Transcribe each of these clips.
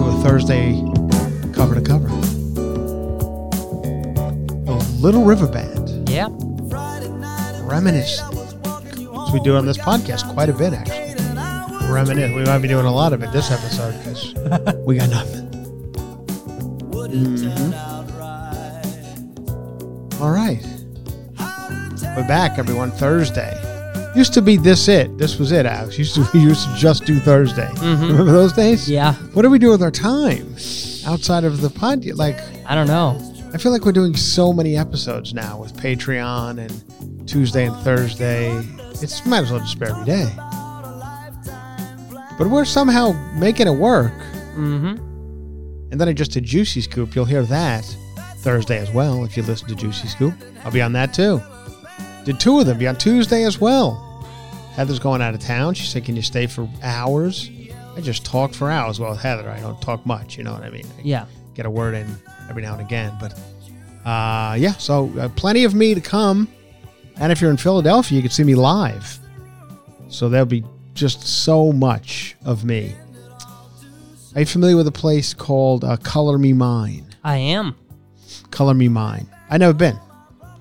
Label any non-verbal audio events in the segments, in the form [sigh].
To a Thursday cover to cover. A Little River Band, Yeah. reminiscent. As we do on this podcast quite a bit, actually. Reminisce. We might be doing a lot of it this episode because [laughs] we got nothing. Mhm. All right. We're back, everyone. Thursday. Used to be this it. This was it, Alex. Used to [laughs] we used to just do Thursday. Remember those days? Yeah. What do we do with our time outside of the pod? Like, I don't know. I feel like we're doing so many episodes now with Patreon and Tuesday and Thursday. It's might as well just be every day. But we're somehow making it work. Mm-hmm. And then I just did Juicy Scoop. You'll hear that Thursday as well if you listen to Juicy Scoop. I'll be on that too. Did two of them be on Tuesday as well. Heather's going out of town. She said, Can you stay for hours? I just talked for hours. Well, with Heather, I don't talk much. You know what I mean? I Yeah. get a word in every now and again. But uh, yeah, so uh, plenty of me to come. And if you're in Philadelphia, you can see me live. So there'll be just so much of me. Are you familiar with a place called uh, Color Me Mine? I am. Color Me Mine. I never been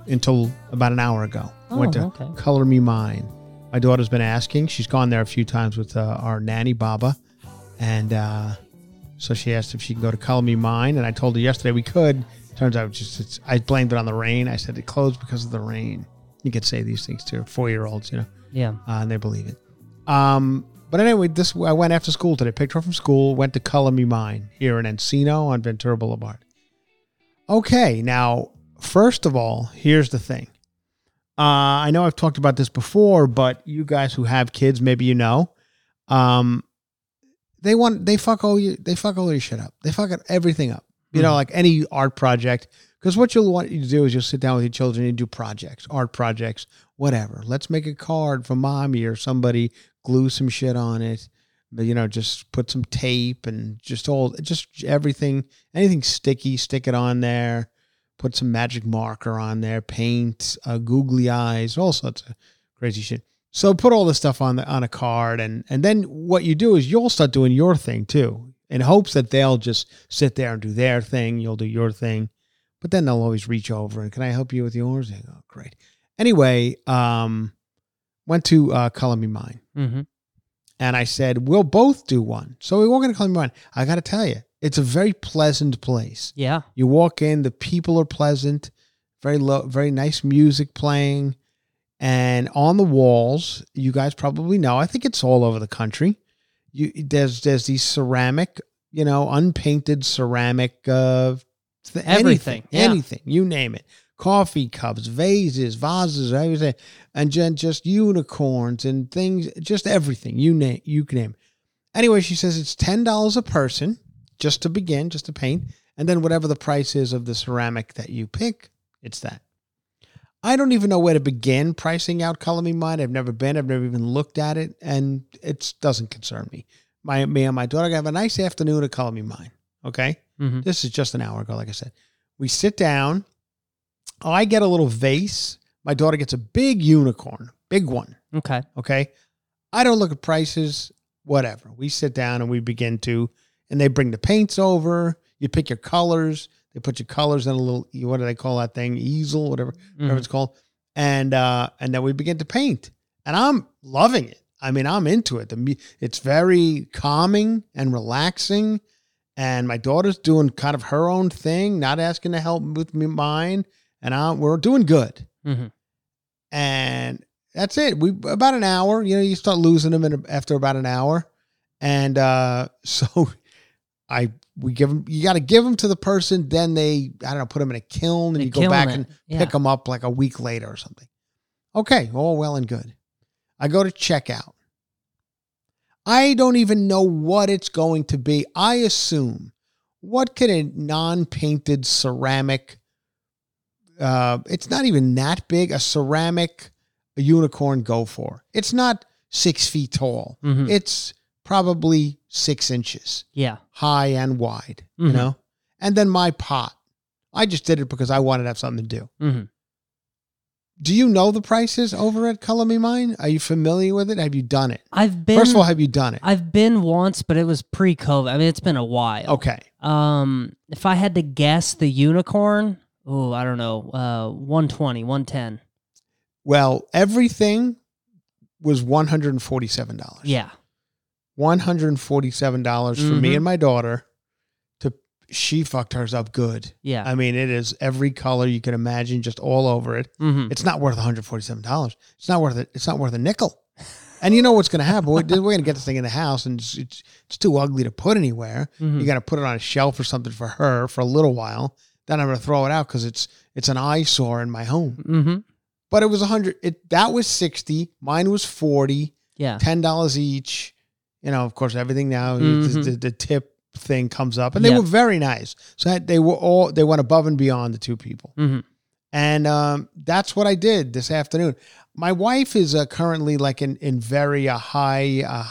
until about an hour ago. Went Oh, to okay. Color Me Mine. My daughter's been asking. She's gone there a few times with uh, our nanny Baba, and uh, so she asked if she can go to Color Me Mine. And I told her yesterday we could. Turns out just it's, I blamed it on the rain. I said it closed because of the rain. You could say these things to four year olds, you know Yeah. uh, and they believe it. Um, but anyway, this I went after school today. Picked her from school. Went to Color Me Mine here in Encino on Ventura Boulevard. Okay, now first of all, here's the thing. Uh, I know I've talked about this before, but you guys who have kids, maybe you know, um, they want they fuck all you they fuck all your shit up. They fuck everything up. You know, like any art project. Because what you'll want you to do is you'll sit down with your children and do projects, art projects, whatever. Let's make a card for mommy or somebody, glue some shit on it. But you know, just put some tape and just all just everything, anything sticky, stick it on there. Put some magic marker on there, paint, uh, googly eyes, all sorts of crazy shit. So put all this stuff on the on a card, and and then what you do is you'll start doing your thing too, in hopes that they'll just sit there and do their thing. You'll do your thing, but then they'll always reach over and can I help you with yours? And, oh, great. Anyway, um, went to uh, Color Me Mine, Mm-hmm. and I said we'll both do one. So we walk to Color Me Mine. I got to tell you, it's a very pleasant place. Yeah. You walk in, the people are pleasant, very low, very nice music playing, and on the walls, you guys probably know. I think it's all over the country. You there's there's these ceramic, you know, unpainted ceramic, uh, th- Everything, anything, yeah. anything, you name it. coffee cups, vases, vases, everything, and then just unicorns and things, just everything you name, you can name. Anyway, she says it's ten dollars a person just to begin, just to paint, and then whatever the price is of the ceramic that you pick, it's that. I don't even know where to begin pricing out Color Me Mine. I've never been. I've never even looked at it, and it doesn't concern me. My me and my daughter have a nice afternoon at Color Me Mine. Okay, Mhm. this is just an hour ago. Like I said, we sit down. I get a little vase. My daughter gets a big unicorn, big one. Okay. Okay. I don't look at prices, whatever. We sit down and we begin to, and they bring the paints over. You pick your colors. They put your colors in a little, what do they call that thing? Easel, whatever, whatever Mhm. it's called. And, uh, and then we begin to paint. And I'm loving it. I mean, I'm into it. The, it's very calming and relaxing. And my daughter's doing kind of her own thing, not asking to help with me mine. And I, we're doing good Mhm. and that's it. We about an hour. You know, you start losing them in, after about an hour, and uh, [laughs] so I we give them. You got to give them to the person. Then they I don't know put them in a kiln, and They're you go back killing and. Yeah. pick them up like a week later or something. Okay, all well and good. I go to checkout. I don't even know what it's going to be. I assume what could a non-painted ceramic uh it's not even that big a ceramic a unicorn go for it's not six feet tall Mhm. it's probably six inches Yeah. high and wide you Mhm. know and then my pot i just did it because i wanted to have something to do hmm do you know the prices over at color me mine are you familiar with it have you done it I've been. first of all have you done it I've been once, but it was pre-COVID. I mean, it's been a while. okay Um, if I had to guess, the unicorn. Oh, I don't know. Uh, 120, 110. well everything was $147 Yeah. $147 for me Mhm. and my daughter to she fucked hers up good Yeah. I mean, it is every color you can imagine, just all over it. hmm It's not worth one hundred forty-seven dollars. It's not worth it. It's not worth a nickel. And you know what's going to happen? We're, we're going to get this thing in the house, and it's, it's it's too ugly to put anywhere. Mhm. You got to put it on a shelf or something for her for a little while. Then I'm going to throw it out because it's it's an eyesore in my home. hmm But it was a hundred. It that was sixty. Mine was forty. Yeah. Ten dollars each. You know, of course, everything now the- Mhm. the, the tip thing comes up, and they Yep. were very nice. So they were all they went above and beyond the two people. hmm And um, that's what I did this afternoon. My wife is uh, currently like in in very uh, high uh,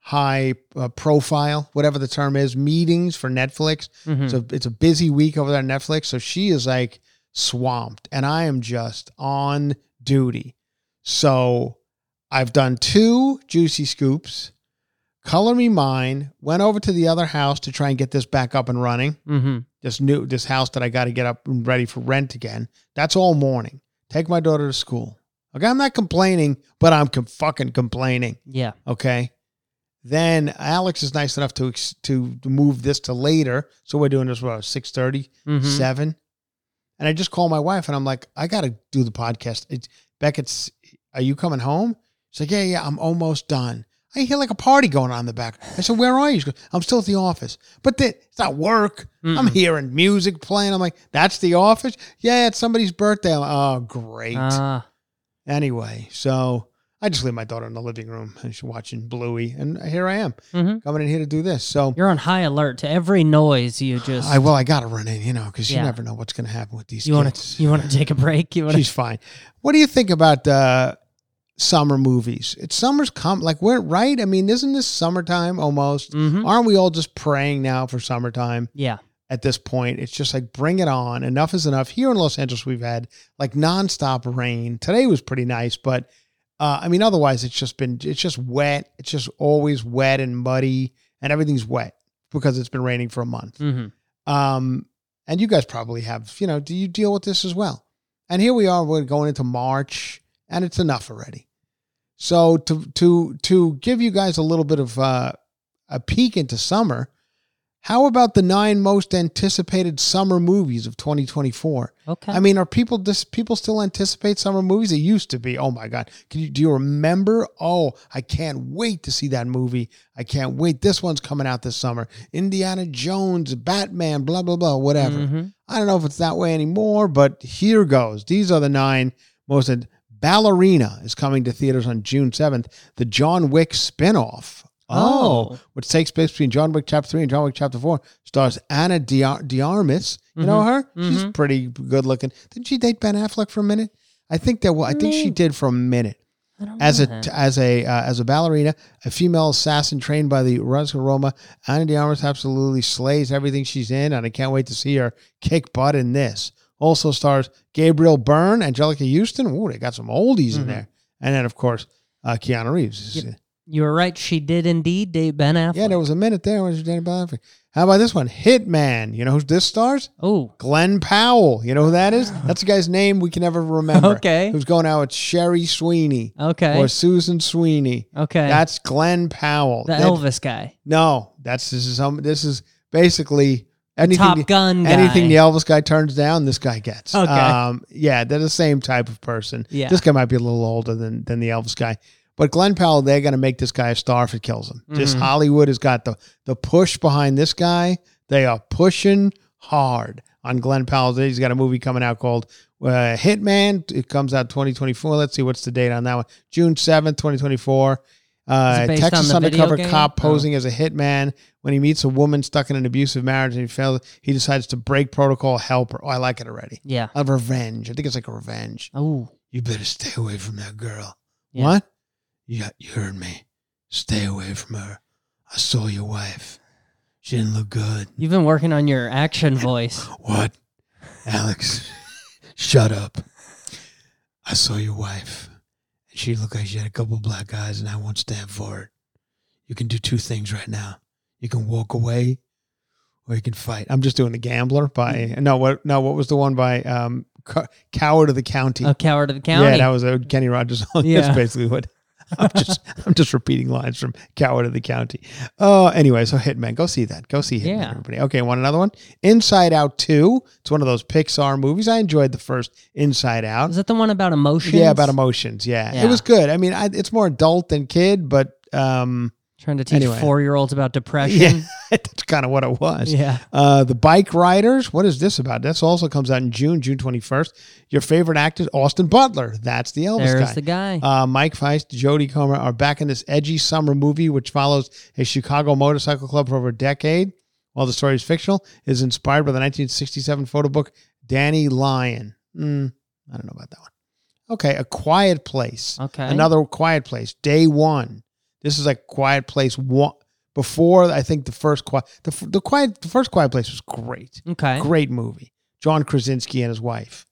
high uh, profile, whatever the term is, meetings for Netflix. hmm So it's a busy week over there at Netflix. So she is like swamped, and I am just on duty. So I've done two juicy scoops. Color me mine. Went over to the other house to try and get this back up and running hmm this new this house that I got to get up and ready for rent again. That's all morning. Take my daughter to school. Okay, I'm not complaining, but I'm com- fucking complaining. Yeah. Okay. Then Alex is nice enough to ex- to move this to later, so we're doing this about six thirty, hmm seven, and I just call my wife and I'm like, I got to do the podcast. It's Beckett's. Are you coming home? She's like, Yeah, yeah, I'm almost done. I hear like a party going on in the back. I said, Where are you? She goes, I'm still at the office, but th- it's not work. I'm hearing music playing. I'm like, That's the office. Yeah, it's somebody's birthday. Like, oh, great. Ah. Anyway, so I just leave my daughter in the living room and she's watching Bluey, and here I am Mhm. coming in here to do this. So You're on high alert to every noise. You just. I well, I got to run in, you know, because you never know what's going to happen with these you want kids. to. You want to take a break. You want She's fine. What do you think about uh, summer movies? It's summer's come, like we're right. I mean, isn't this summertime almost? hmm Aren't we all just praying now for summertime? Yeah. At this point, it's just like bring it on. Enough is enough. Here in Los Angeles, we've had like nonstop rain. Today was pretty nice, but uh, I mean, otherwise, it's just been it's just wet. It's just always wet and muddy, and everything's wet because it's been raining for a month. hmm Um, and you guys probably have, you know, do you deal with this as well? And here we are, we're going into March, and it's enough already. So to to to give you guys a little bit of uh, a peek into summer, How about the nine most anticipated summer movies of 2024? Okay. I mean, are people dis- people still anticipate summer movies? It used to be. Oh my god! Can you do you remember? Oh, I can't wait to see that movie. I can't wait. This one's coming out this summer. Indiana Jones, Batman, blah blah blah, whatever. Mhm. I don't know if it's that way anymore, but here goes. These are the nine most. Ballerina is coming to theaters on June 7th. The John Wick spinoff. Oh. which takes place between John Wick Chapter 3 and John Wick Chapter 4. Stars Anna Diar- Diarmas. You know her? She's Mhm. pretty good looking. Didn't she date Ben Affleck for a minute? I think that. I think she did for a minute as a that. as a uh, as a ballerina, a female assassin trained by the Ruska Roma. Ana de Armas absolutely slays everything she's in, and I can't wait to see her kick butt in this. Also stars Gabriel Byrne, Anjelica Huston. Ooh, they got some oldies in Mhm. there, and then of course uh, Keanu Reeves. Yep. You were right. She did indeed date Ben Affleck. Yeah, there was a minute there when she dated Ben Affleck. How about this one, Hitman? You know who this stars? oh, Glen Powell. You know who that is? That's the guy's name we can never remember. Okay. Who's going out with Sherry Sweeney okay. or Susan Sweeney? okay. That's Glen Powell. the That- Elvis guy. No, that's this is some. This is basically anything. Top the- Gun guy. Anything the Elvis guy turns down, this guy gets. Okay. Um, yeah, they're the same type of person. Yeah. This guy might be a little older than than the Elvis guy. But Glen Powell, they're gonna make this guy a star if it kills him. Just Mhm. Hollywood has got the the push behind this guy. They are pushing hard on Glen Powell. He's got a movie coming out called uh, Hitman. It comes out 2024. Let's see what's the date on that one. June 7th, 2024. Uh, Is it based Texas on undercover cop Oh. posing as a hitman. When he meets a woman stuck in an abusive marriage and he fails, he decides to break protocol, help her. Oh, I like it already. Yeah. Of revenge. I think it's like a revenge. Oh. You better stay away from that girl. Yeah. What? Yeah, you heard me. Stay away from her. I saw your wife. She didn't look good. You've been working on your action voice. [laughs] What? Alex, shut up. I saw your wife. She looked like she had a couple black eyes, and I won't stand for it. You can do two things right now. You can walk away, or you can fight. I'm just doing the gambler by no what no what was the one by um Coward of the County. A coward of the county. Yeah, that was a Kenny Rogers song. [laughs] Yeah. That's basically what [laughs] I'm just I'm just repeating lines from Coward of the County. Oh, anyway, so Hitman, go see that. Go see Hitman, Yeah. everybody. Okay, want another one? Inside Out 2. It's one of those Pixar movies. I enjoyed the first Inside Out. Is that the one about emotions? Yeah, about emotions. Yeah. Yeah. It was good. I mean, I, it's more adult than kid, but um Trying to teach Anyway. four year olds about [laughs] depression. yeah, [laughs] that's kind of what it was. Yeah. Uh, the Bike Riders. What is this about? This also comes out in June, June 21st. Your favorite actor, Austin Butler. That's the Elvis There's guy. the guy. Uh, Mike Faist, Jodie Comer are back in this edgy summer movie, which follows a Chicago motorcycle club for over a decade. While the story is fictional, it is inspired by the 1967 photo book Danny Lyon. Hmm, I don't know about that one. Okay, A Quiet Place. okay. Another Quiet Place. Day one. This is like Quiet Place one. Before I think the first quiet, the, the quiet, the first Quiet Place was great. Okay. Great movie. John Krasinski and his wife,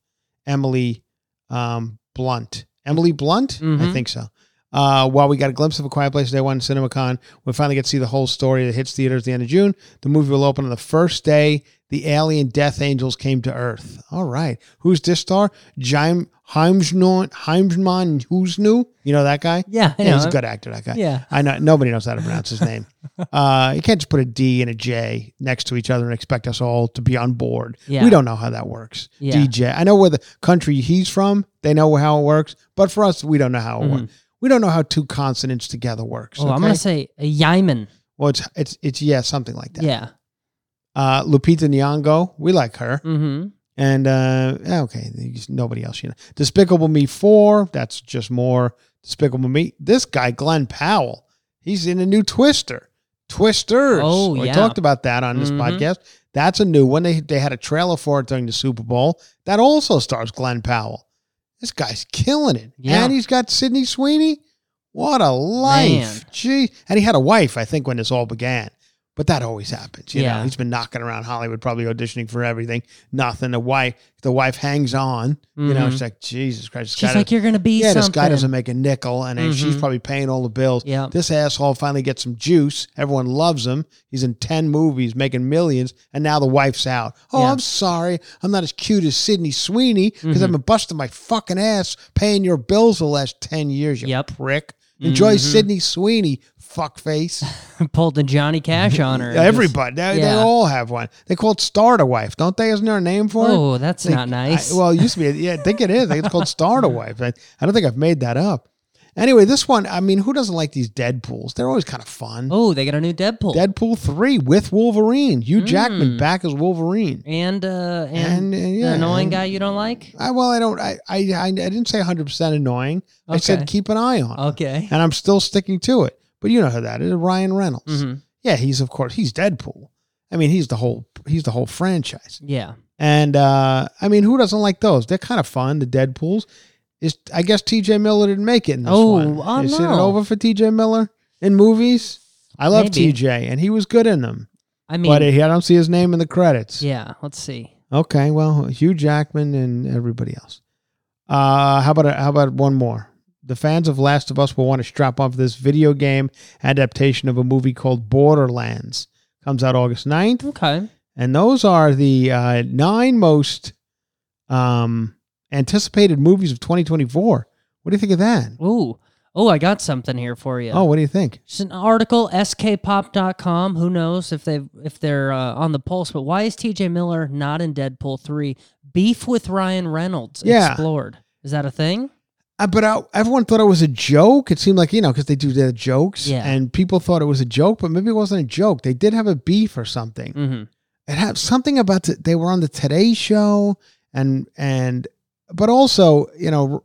Emily um, Blunt. Emily Blunt? I Mhm. think so. Uh, while we got a glimpse of A Quiet Place Day One in CinemaCon, we finally get to see the whole story that hits theaters at the end of June. The movie will open on the first day the alien Death Angels came to Earth. All right. Who's this star? Jaim Heimsman, Heimsman Who's new? You know that guy? Yeah, I Yeah, he's a good actor, that guy. Yeah. I know nobody knows how to pronounce his name. [laughs] Uh, you can't just put a D and a J next to each other and expect us all to be on board. Yeah. We don't know how that works. Yeah. DJ. I know where the country he's from. They know how it works, but for us, we don't know how it Mhm. works. We don't know how two consonants together works. Oh, I'm gonna say a Yaiman. well, it's it's it's yeah, something like that. Yeah. Uh, Lupita Nyong'o, we like her, Mm-hmm. And uh, okay, nobody else. You know, Despicable Me Four. That's just more Despicable Me. This guy, Glen Powell, he's in a new Twister. Twisters. Oh, we yeah. talked about that on this Mhm. podcast. That's a new one. They they had a trailer for it during the Super Bowl. That also stars Glen Powell. This guy's killing it. Yeah. And he's got Sydney Sweeney. What a life. Man. Gee. And he had a wife, I think, when this all began. But that always happens. You know, Yeah. he's been knocking around Hollywood, probably auditioning for everything. Nothing. The wife, the wife hangs on. You know, Mhm. she's like, Jesus Christ. She's like, you're gonna be yeah, something. this guy doesn't make a nickel, and uh, she's probably paying all the bills. Yeah. This asshole finally gets some juice. Everyone loves him. He's in 10 movies, making millions, and now the wife's out. Oh, Yeah. I'm sorry. I'm not as cute as Sydney Sweeney because I've Mhm. been busting my fucking ass paying your bills the last 10 years, you Yep. prick. Enjoy Mhm. Sydney Sweeney, fuckface. [laughs] Pulled the Johnny Cash on her. and just- Everybody, they, they all have one. They call it Starter Wife, don't they? Isn't there a name for it? Oh, that's Think- not nice. I- well, it used to be. Yeah, I think it is. I think it's called Starter Wife. I, I don't think I've made that up. Anyway, this one, I mean, who doesn't like these Deadpools? They're always kind of fun. oh, they got a new Deadpool. Deadpool 3 with Wolverine. Hugh Jackman Mm. back as Wolverine. and uh, and, And, uh, the annoying and- guy you don't like. I, well, I don't, I, I, I, didn't say 100% annoying. I said keep an eye on. Okay. And I'm still sticking to it. But you know who that is Ryan Reynolds. Mhm. Yeah, he's, of course, he's Deadpool. I mean, he's the whole, he's the whole franchise. Yeah. And uh, I mean, who doesn't like those? They're kind of fun. The Deadpool's. Is I guess T.J. Miller didn't make it in this Oh, one. oh, Is it no. over for T.J. Miller in movies? I love Maybe. T.J. and he was good in them, I mean, but he, I don't see his name in the credits. yeah. Let's see. Okay, well, Hugh Jackman and everybody else. Uh, how about how about one more? The fans of Last of Us will want to strap on for this video game adaptation of a movie called Borderlands. Comes out August 9th. Okay. And those are the uh, nine most um, anticipated movies of 2024. What do you think of that? Ooh. Oh, I got something here for you. Oh, what do you think? It's an article, skpop.com. Who knows if they if they're uh, on the pulse? But why is T.J. Miller not in Deadpool three? Beef with Ryan Reynolds Yeah. explored. Is that a thing? Uh, but I, everyone thought it was a joke. It seemed like, you know, because they do their jokes. Yeah. And people thought it was a joke, but maybe it wasn't a joke. They did have a beef or something. Mm-hmm. It had something about the, they were on the Today Show and, and, but also, you know,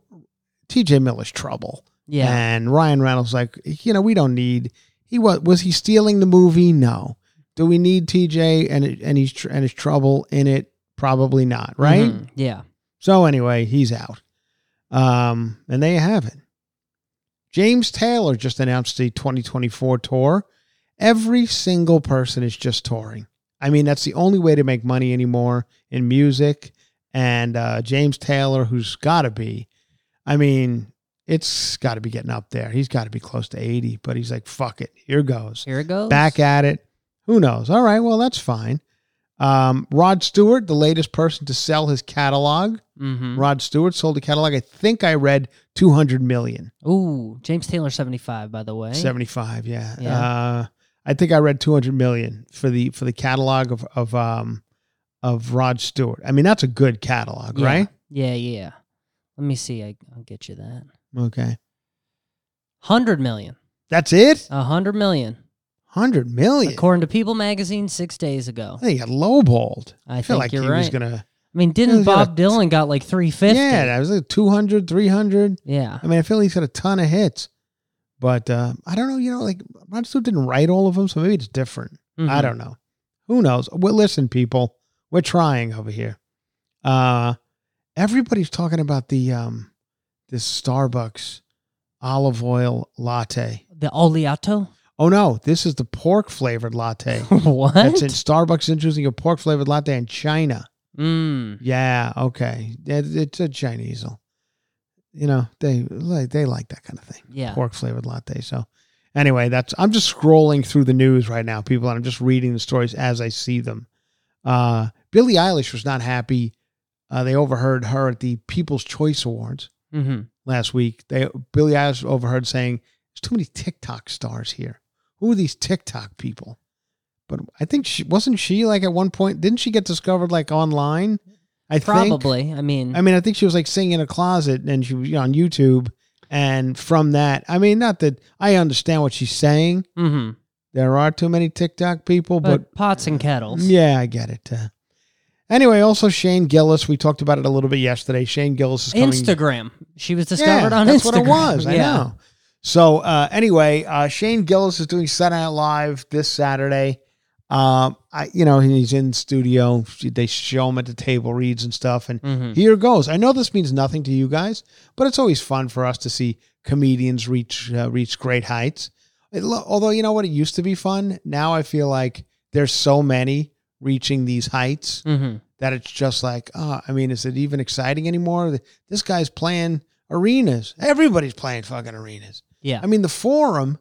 TJ Miller's trouble. Yeah. And Ryan Reynolds, like, you know, we don't need. He was was he stealing the movie? No. Do we need TJ and it- and he's tr- and his trouble in it? Probably not. Right. Mhm. Yeah. So anyway, he's out. Um, and there you have it. James Taylor just announced the 2024 tour. Every single person is just touring. I mean, that's the only way to make money anymore in music. And uh, James Taylor, who's got to be, I mean, it's got to be getting up there. He's got to be close to 80, but he's like, fuck it. Here goes. Here it goes. Back at it. Who knows? All right. Well, that's fine. Um, Rod Stewart, the latest person to sell his catalog. Mm-hmm. Rod Stewart sold a catalog. I think I read 200 million. Ooh, James Taylor seventy five. By the way. 75, yeah. Yeah. Uh, I think I read 200 million for the for the catalog of of um of Rod Stewart. I mean, that's a good catalog, Yeah. right? Yeah. Yeah. Let me see. I, I'll get you that. Okay. Hundred million. That's it? A hundred million. 100 million. According to People Magazine, six days ago. They got lowballed. I feel think like you're he was going to I mean, didn't got Bob a- Dylan got like three fifty? Yeah, that was like 200, 300. Yeah. I mean, I feel he's got a ton of hits. But uh, I don't know, you know, like Rod Stewart didn't write all of them, so maybe it's different. I Mhm. don't know. Who knows? Well, listen, people, we're trying over here. Uh, everybody's talking about the um, this Starbucks olive oil latte. The Oleato. Oh no, this is the pork flavored latte. [laughs] what? That's it. Starbucks introducing a pork flavored latte in China. Mm. Yeah, okay. It- It's a Chinese. You know, they like they like that kind of thing. Yeah. Pork flavored latte. So anyway, that's I'm just scrolling through the news right now, people, and I'm just reading the stories as I see them. Uh Billie Eilish was not happy. Uh, they overheard her at the People's Choice Awards Mm-hmm. last week. They Billie Eilish overheard saying, "There's too many TikTok stars here. Who are these TikTok people?" But I think she wasn't she like at one point. Didn't she get discovered like online? I think. Probably. I mean, I mean, I think she was like singing in a closet and she was on YouTube. And from that, I mean, not that I understand what she's saying. mhm. There are too many TikTok people, but, but, pots and kettles. yeah, I get it. Uh, anyway, also Shane Gillis. We talked about it a little bit yesterday. Shane Gillis is coming. Instagram. She was discovered yeah, on that's Instagram. what it was. I [laughs] yeah. know. So uh, anyway, uh, Shane Gillis is doing Saturday Night Live this Saturday. Um, I you know he's in studio. They show him at the table reads and stuff, and Mhm. here goes. I know this means nothing to you guys, but it's always fun for us to see comedians reach uh, reach great heights. It, although you know what, it used to be fun. Now I feel like there's so many reaching these heights Mhm. that it's just like, oh, I mean, is it even exciting anymore? This guy's playing arenas. Everybody's playing fucking arenas. Yeah. I mean, the Forum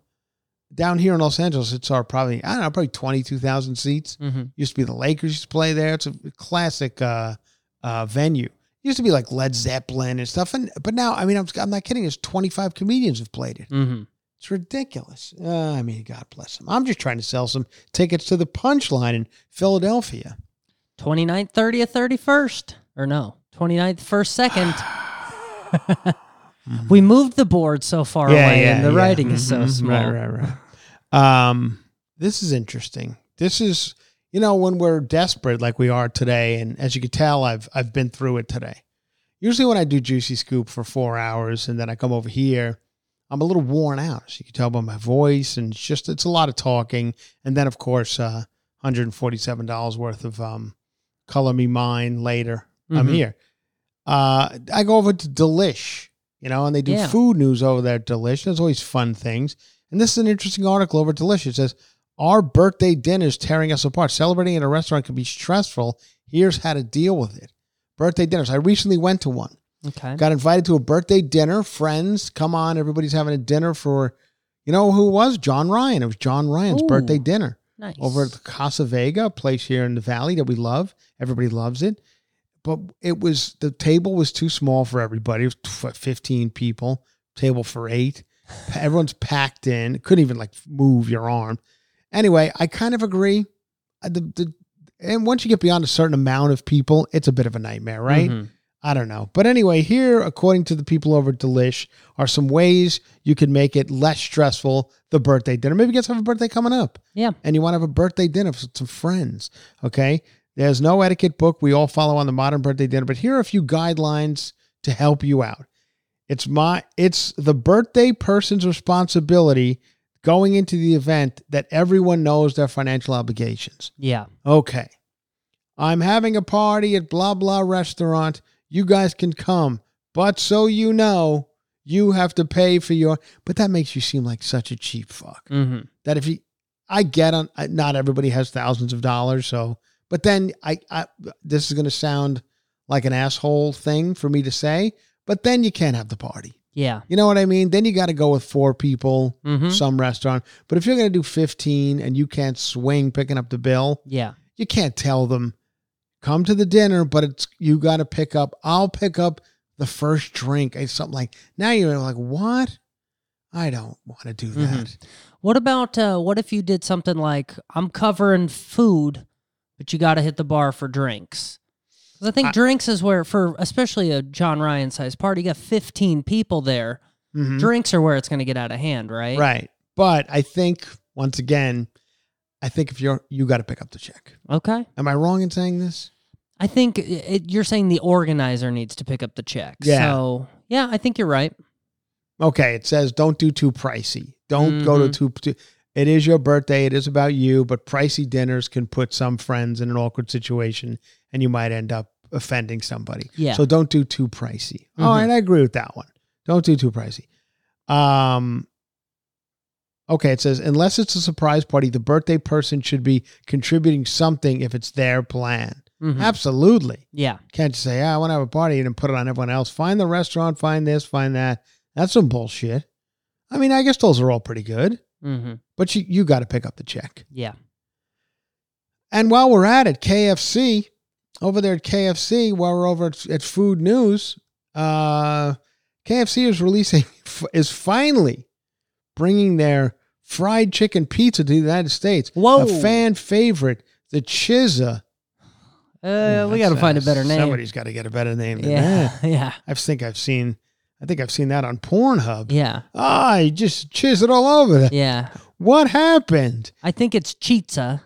down here in Los Angeles, it's our probably I don't know, probably twenty two thousand seats. Mhm. Used to be the Lakers used to play there. It's a classic uh, uh, venue. Used to be like Led Zeppelin and stuff, and but now I mean I'm, I'm not kidding. There's 25 comedians have played it. Mhm. It's ridiculous. Uh, I mean, God bless them. I'm just trying to sell some tickets to the Punchline in Philadelphia. 29th, 30th, 31st. Or no, 29th, 1st, 2nd. We moved the board so far away and the writing is so Mhm. small. Right, right, right. Um, this is interesting. This is, you know, when we're desperate like we are today, and as you can tell, I've I've been through it today. Usually, when I do Juicy Scoop for four hours and then I come over here, I'm a little worn out. As you can tell by my voice, and it's just it's a lot of talking. And then, of course, uh, $147 worth of um, Color Me Mine later. I'm Mhm. here. Uh, I go over to Delish, you know, and they do Yeah. food news over there Delicious. There's always fun things. And this is an interesting article over at Delish. It says, Our birthday dinner's tearing us apart. Celebrating at a restaurant can be stressful. Here's how to deal with it. Birthday dinners. I recently went to one. Okay. Got invited to a birthday dinner. Friends, come on. Everybody's having a dinner for, you know who it was? John Ryan. It was John Ryan's Ooh. birthday dinner Nice. over at the Casa Vega, a place here in the valley that we love. Everybody loves it. But it was the table was too small for everybody. It was 15 people, table for eight. Everyone's packed in. Couldn't even like move your arm. Anyway, I kind of agree. Uh, The, the, and once you get beyond a certain amount of people, it's a bit of a nightmare, right? Mhm. I don't know. But anyway, here, according to the people over at Delish, are some ways you can make it less stressful the birthday dinner. Maybe you guys have a birthday coming up Yeah. and you want to have a birthday dinner with some friends. Okay. There's no etiquette book we all follow on the modern birthday dinner, but here are a few guidelines to help you out. It's my it's the birthday person's responsibility going into the event that everyone knows their financial obligations. Yeah. Okay. I'm having a party at blah blah restaurant. You guys can come, but so you know, you have to pay for your but that makes you seem like such a cheap fuck Mm-hmm. that if you I get on not everybody has thousands of dollars so but then I, I this is going to sound like an asshole thing for me to say but then you can't have the party Yeah. you know what I mean then you got to go with four people Mm-hmm. some restaurant but if you're going to do 15 and you can't swing picking up the bill Yeah. you can't tell them come to the dinner but it's you got to pick up I'll pick up the first drink or something like now you're like what I don't want to do that Mhm. What about uh, what if you did something like I'm covering food, but you got to hit the bar for drinks? 'Cause I think I- drinks is where, for especially a John Ryan sized party, you got 15 people there. Mhm. Drinks are where it's going to get out of hand, right? Right. But I think once again, I think if you're you got to pick up the check. Okay. Am I wrong in saying this? I think it, you're saying the organizer needs to pick up the check. Yeah. So yeah, I think you're right. Okay, it says don't do too pricey. Don't go to Mhm. too, too. It is your birthday. It is about you. But pricey dinners can put some friends in an awkward situation, and you might end up offending somebody. Yeah. So don't do too pricey. All Mhm. right, I agree with that one. Don't do too pricey. Um. Okay, it says unless it's a surprise party, the birthday person should be contributing something if it's their plan. Mhm. Absolutely. Yeah. Can't just say, yeah, I want to have a party and then put it on everyone else. Find the restaurant, find this, find that. That's some bullshit. I mean, I guess those are all pretty good, Mm-hmm. but you, you got to pick up the check. Yeah. And while we're at it, KFC, over there at KFC, while we're over at, at Food News, uh, KFC is releasing, [laughs] is finally bringing their fried chicken pizza to the United States. Whoa. A fan favorite, the Chizza. Uh, we got to find a better name. Somebody's got to get a better name than yeah. that. [laughs] Yeah. I think I've seen. I think I've seen that on Pornhub. Yeah. Ah, you just chiseled all over that. Yeah. What happened? I think it's chizza.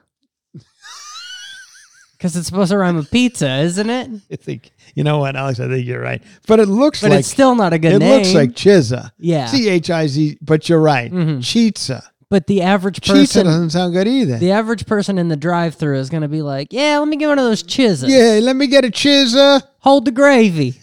Because [laughs] it's supposed to rhyme with pizza, isn't it? I think you know what, Alex. I think you're right, but it looks But like it's still not a good name. it name. looks like Chizza. yeah. C H I Z. But you're right. Mhm. Chizza. but the average Chizza person, doesn't sound good either. the average person in the drive-through is going to be like, "Yeah, let me get one of those chizzas. yeah, let me get a Chizza. Hold the gravy."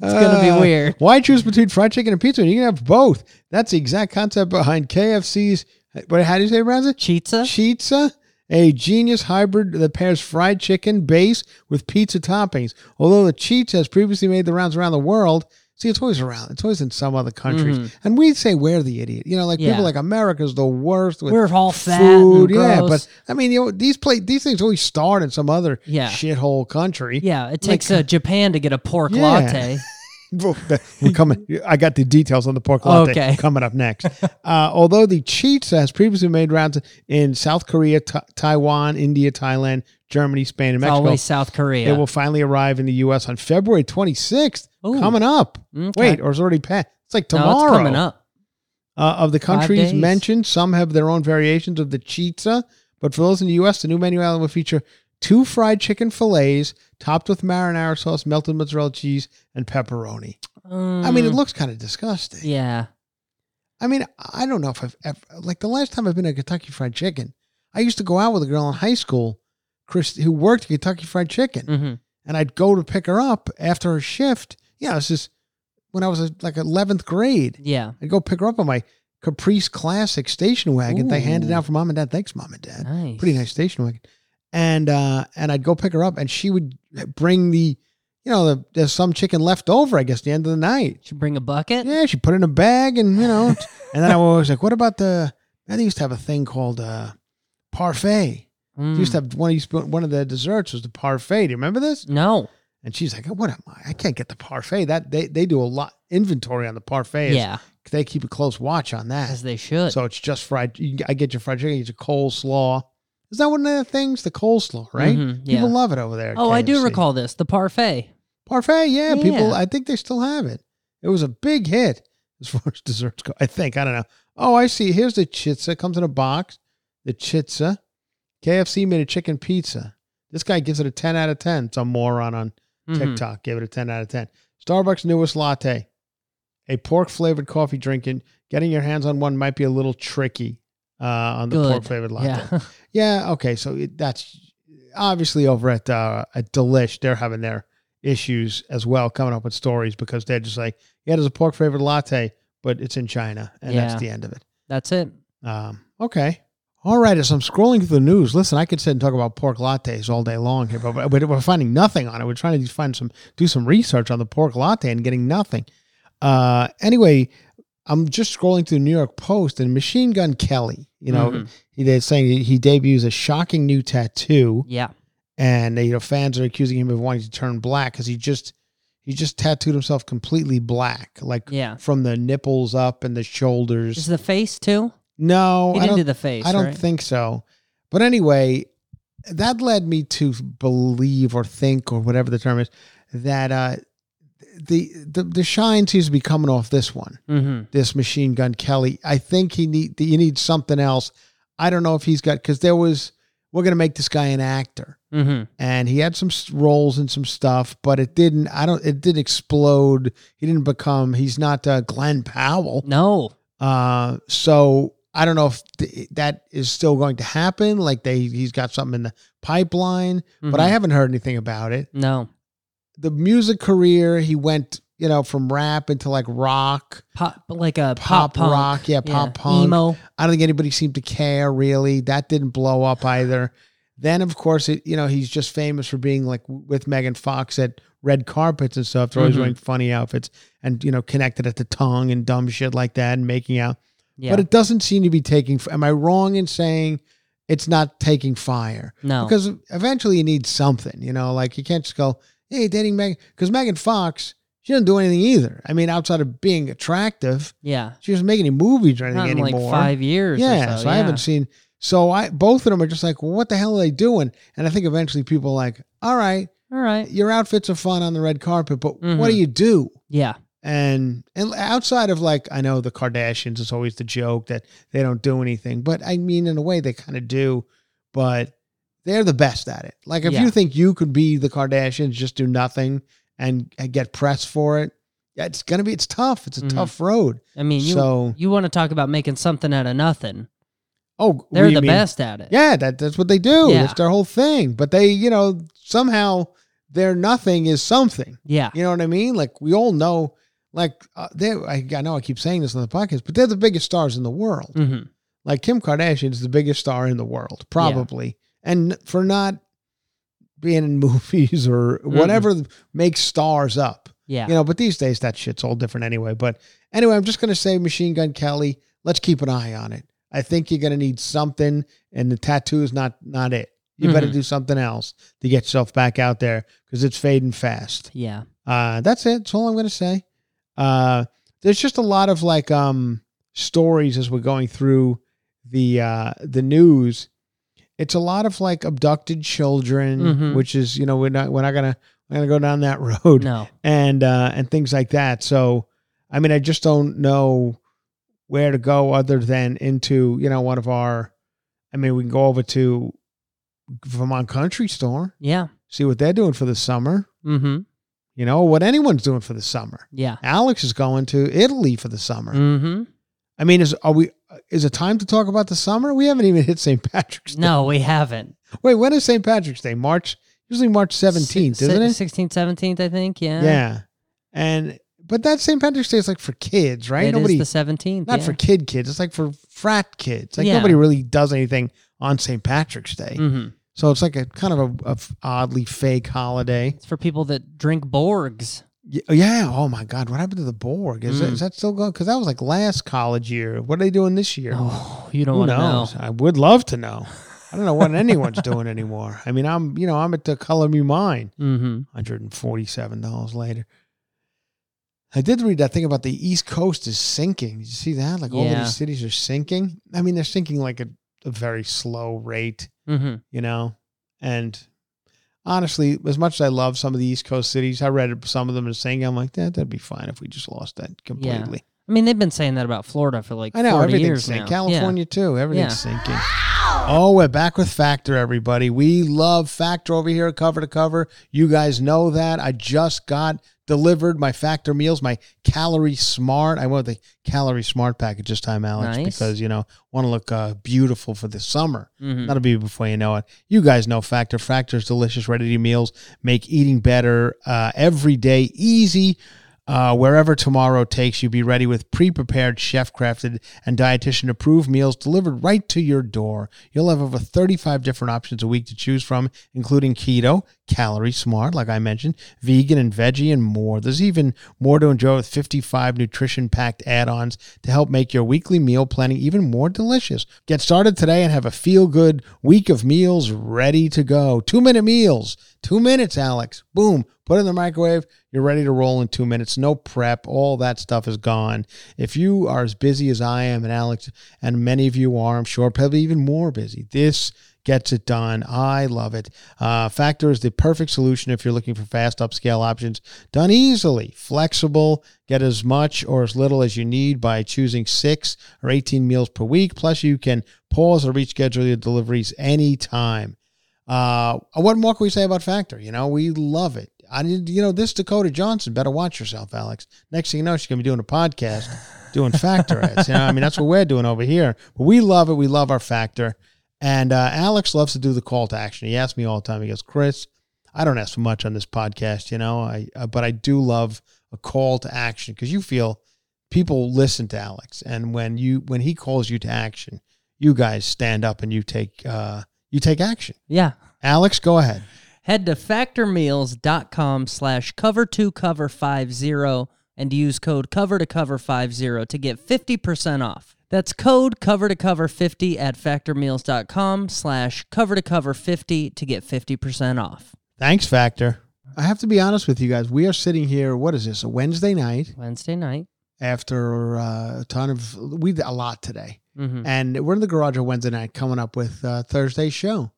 It's gonna be uh, weird. Why choose between fried chicken and pizza? You can have both. That's the exact concept behind KFC's. What? How do you say, Branson? Chizza. Chizza, a genius hybrid that pairs fried chicken base with pizza toppings. Although the Chizza has previously made the rounds around the world, see, it's always around. It's always in some other countries. And we say we're the idiot. You know, like Yeah. people like America's the worst with We're all fat food. yeah, but I mean, you know, these play these things always start in some other Yeah. shithole country. Yeah, it Like- takes uh, Japan to get a pork Yeah. latte. [laughs] We're coming. I got the details on the pork latte Okay. [laughs] coming up next. Uh, although the chitza has previously made rounds in South Korea, Ta- Taiwan, India, Thailand, Germany, Spain, and Mexico, always South Korea. it will finally arrive in the U.S. on February 26th. Ooh. Coming up. Okay. Wait, or it's already past. It's like No, tomorrow. it's coming up. Uh, of the countries mentioned, some have their own variations of the chitza, but for those in the U.S., the new menu item will feature two fried chicken fillets topped with marinara sauce, melted mozzarella cheese, and pepperoni. I mean, it Mm, looks kind of disgusting. Yeah. I mean, I don't know if I've ever, like the last time I've been to Kentucky Fried Chicken, I used to go out with a girl in high school, Chris, who worked at Kentucky Fried Chicken, hmm and I'd go to pick her up after her shift. Yeah, this is when I was uh, like 11th grade. Yeah. I'd go pick her up on my Caprice Classic station wagon they handed Ooh. down for mom and dad. Thanks, mom and dad. Nice. Pretty nice station wagon. And uh, and I'd go pick her up, and she would bring the, you know, the, there's some chicken left over. I guess at the end of the night. Should bring a bucket. Yeah, she put it in a bag, and you know, [laughs] and then I was like, what about the? They used to have a thing called uh, parfait. They Mm. used to have one of these, one of the desserts was the parfait. Do you remember this? No. And she's like, what am I? I can't get the parfait. That they they do a lot inventory on the parfait. Yeah. they keep a close watch on that. As they should. So it's just fried. You, I get your fried chicken, you get your coleslaw. Is that one of the things? The coleslaw, right? Mhm, People love it over there. oh, I do recall this. The parfait. Parfait, yeah, People, I think they still have it. It was a big hit as [laughs] far as desserts go. I think. I don't know. Oh, I see. Here's the chitza. It comes in a box. The chitza. KFC made a chicken pizza. This guy gives it a 10 out of 10. Some moron on Mhm. TikTok gave it a 10 out of 10. Starbucks newest latte. A pork flavored coffee drinking. Getting your hands on one might be a little tricky uh, on the Good. pork flavored latte. Yeah. [laughs] Yeah, okay. So it, that's obviously over at uh, at Delish. They're having their issues as well, coming up with stories because they're just like, yeah, there's a pork flavored latte, but it's in China, and Yeah. that's the end of it. That's it. Um, okay. All right. As I'm scrolling through the news, listen, I could sit and talk about pork lattes all day long here, but, but we're finding nothing on it. We're trying to find some, do some research on the pork latte and getting nothing. Uh, anyway, I'm just scrolling through the New York Post and Machine Gun Kelly, you know, Mhm. he did saying he- he debuts a shocking new tattoo Yeah. and you know fans are accusing him of wanting to turn black because he just he just tattooed himself completely black, like Yeah. from the nipples up and the shoulders. Is the face too? No, He I didn't don't. do the face. I don't right? think so. But anyway, that led me to believe or think or whatever the term is that uh, the the the shine seems to be coming off this one, Mm-hmm. this machine gun Kelly. I think he need you need something else. I don't know if he's got because there was we're gonna make this guy an actor Mm-hmm. and he had some roles and some stuff, but it didn't. I don't. It didn't explode. He didn't become. He's not uh, Glen Powell. No. Uh, so I don't know if th- that is still going to happen. Like they, he's got something in the pipeline, but I Mhm. haven't heard anything about it. No. The music career, he went, you know, from rap into like rock, Pop like a pop, pop, punk. rock, yeah, pop punk. emo. I don't think anybody seemed to care really. That didn't blow up either. Then of course it, you know, he's just famous for being like with Megan Fox at red carpets and stuff. They're always Mhm. wearing funny outfits and you know connected at the tongue and dumb shit like that and making out. Yeah. But it doesn't seem to be taking. Am I wrong in saying it's not taking fire? no. Because eventually you need something. You know, like you can't just go, "Hey, dating Megan," because Megan Fox. She doesn't do anything either. I mean, outside of being attractive, yeah. she doesn't make any movies or anything Not in like anymore. five years. or Yeah, so, so, I haven't seen. So I both of them are just like, well, what the hell are they doing? And I think eventually people are like, all right, All right. your outfits are fun on the red carpet, but Mhm. what do you do? Yeah. And and outside of like, I know the Kardashians is always the joke that they don't do anything, but I mean, in a way, they kind of do. But they're the best at it. Like if Yeah. you think you could be the Kardashians, just do nothing and, and get press for it, yeah, it's gonna be. It's tough. It's a Mhm. tough road. I mean, you So- you want to talk about making something out of nothing? Oh, They're the mean- best at it. Yeah, that that's what they do. Yeah. That's their whole thing. But they, you know, somehow their nothing is something. Yeah. You know what I mean? Like we all know, like uh, they. I, I know I keep saying this on the podcast, but they're the biggest stars in the world. Mm-hmm. Like Kim Kardashian is the biggest star in the world, probably, and for not being in [laughs] movies or whatever makes stars up. Yeah. You know, but these days that shit's all different anyway. But anyway, I'm just gonna say Machine Gun Kelly. Let's keep an eye on it. I think you're gonna need something, and the tattoo is not not it. You better Mhm. do something else to get yourself back out there because it's fading fast. yeah. Uh, that's it. That's all I'm going to say. Uh, there's just a lot of like um stories as we're going through the uh the news. It's a lot of like abducted children, Mhm. which is you know we're not we're not gonna we're gonna go down that [laughs] road No. and uh and things like that. So I mean I just don't know where to go other than into you know one of our. I mean we can go over to Vermont Country Store, Yeah. see what they're doing for the summer. Mm-hmm. You know what anyone's doing for the summer. Yeah. Alex is going to Italy for the summer. Mm-hmm. I mean, is are we? Is it time to talk about the summer? We haven't even hit St. Patrick's. Day. No, we haven't. Wait, when is St. Patrick's Day? March, usually March seventeenth, Si- isn't it? 16th, 17th, I think. Yeah. Yeah. And but that St. Patrick's Day is like for kids, right? It is Nobody, the 17th. not yeah. for kid kids. It's like for frat kids. Like Yeah. nobody really does anything on St. Patrick's Day. Mhm. So it's like a kind of a, a oddly fake holiday. It's for people that drink Borgs. Y- Yeah. Oh my God. What happened to the Borg? Is, it, Mm. is that still going? Because that was like last college year. What are they doing this year? Oh, you don't Who want to know. knows? I would love to know. I don't know what anyone's doing anymore. I mean, I'm you know I'm at the color me mine. Mm-hmm. Hundred and forty seven dollars later. I did read that thing about the East Coast is sinking. Did you see that? Like all Yeah. these cities are sinking. I mean, they're sinking like a, a very slow rate, Mm-hmm. you know. And honestly, as much as I love some of the East Coast cities, I read some of them and saying, I'm like, that that'd be fine if we just lost that completely. I mean, they've been saying that about Florida for like I know 40 everything's years sinking. now. California too. Everything's Yeah. sinking. Oh, we're back with Factor, everybody. We love Factor over here, cover to cover. You guys know that. I just got delivered my Factor meals, my Calorie Smart. I went with the Calorie Smart package this time, Alex, Nice. because you know want to look uh, beautiful for the summer. Mhm. That'll be before you know it. You guys know Factor. Factor's delicious, ready to meals make eating better uh, every day easy. Uh, wherever tomorrow takes you, be ready with pre prepared, chef crafted, and dietitian approved meals delivered right to your door. You'll have over 35 different options a week to choose from, including keto, calorie smart, like I mentioned, vegan and veggie, and more. There's even more to enjoy with 55 nutrition packed add ons to help make your weekly meal planning even more delicious. Get started today and have a feel good week of meals ready to go. Two minute meals. Two minutes, Alex. Boom. Put in the microwave. You're ready to roll in two minutes. No prep. All that stuff is gone. If you are as busy as I am and Alex and many of you are, I'm sure probably even more busy. This gets it done. I love it. Uh, Factor is the perfect solution if you're looking for fast upscale options done easily, flexible. Get as much or as little as you need by choosing six or 18 meals per week. Plus, you can pause or reschedule your deliveries anytime. Uh, what more can we say about Factor? You know, we love it. I did, you know, this Dakota Johnson better watch yourself, Alex. Next thing you know, she's gonna be doing a podcast, doing [laughs] Factor ads. You know, I mean, that's what we're doing over here. But we love it. We love our Factor. And uh, Alex loves to do the call to action. He asks me all the time. He goes, Chris, I don't ask for much on this podcast, you know, I uh, but I do love a call to action because you feel people listen to Alex, and when you when he calls you to action, you guys stand up and you take uh, you take action. Yeah. Alex, go ahead. Head to factormeals.com slash cover to cover 50 and use code cover to cover 50 to get 50% off. That's code cover to cover 50 at factormeals.com slash cover to cover 50 to get 50% off. Thanks, Factor. I have to be honest with you guys. We are sitting here. What is this? A Wednesday night Wednesday night. after uh, a ton of we did a lot today, Mm-hmm. and we're in the garage on Wednesday night coming up with uh, Thursday's show.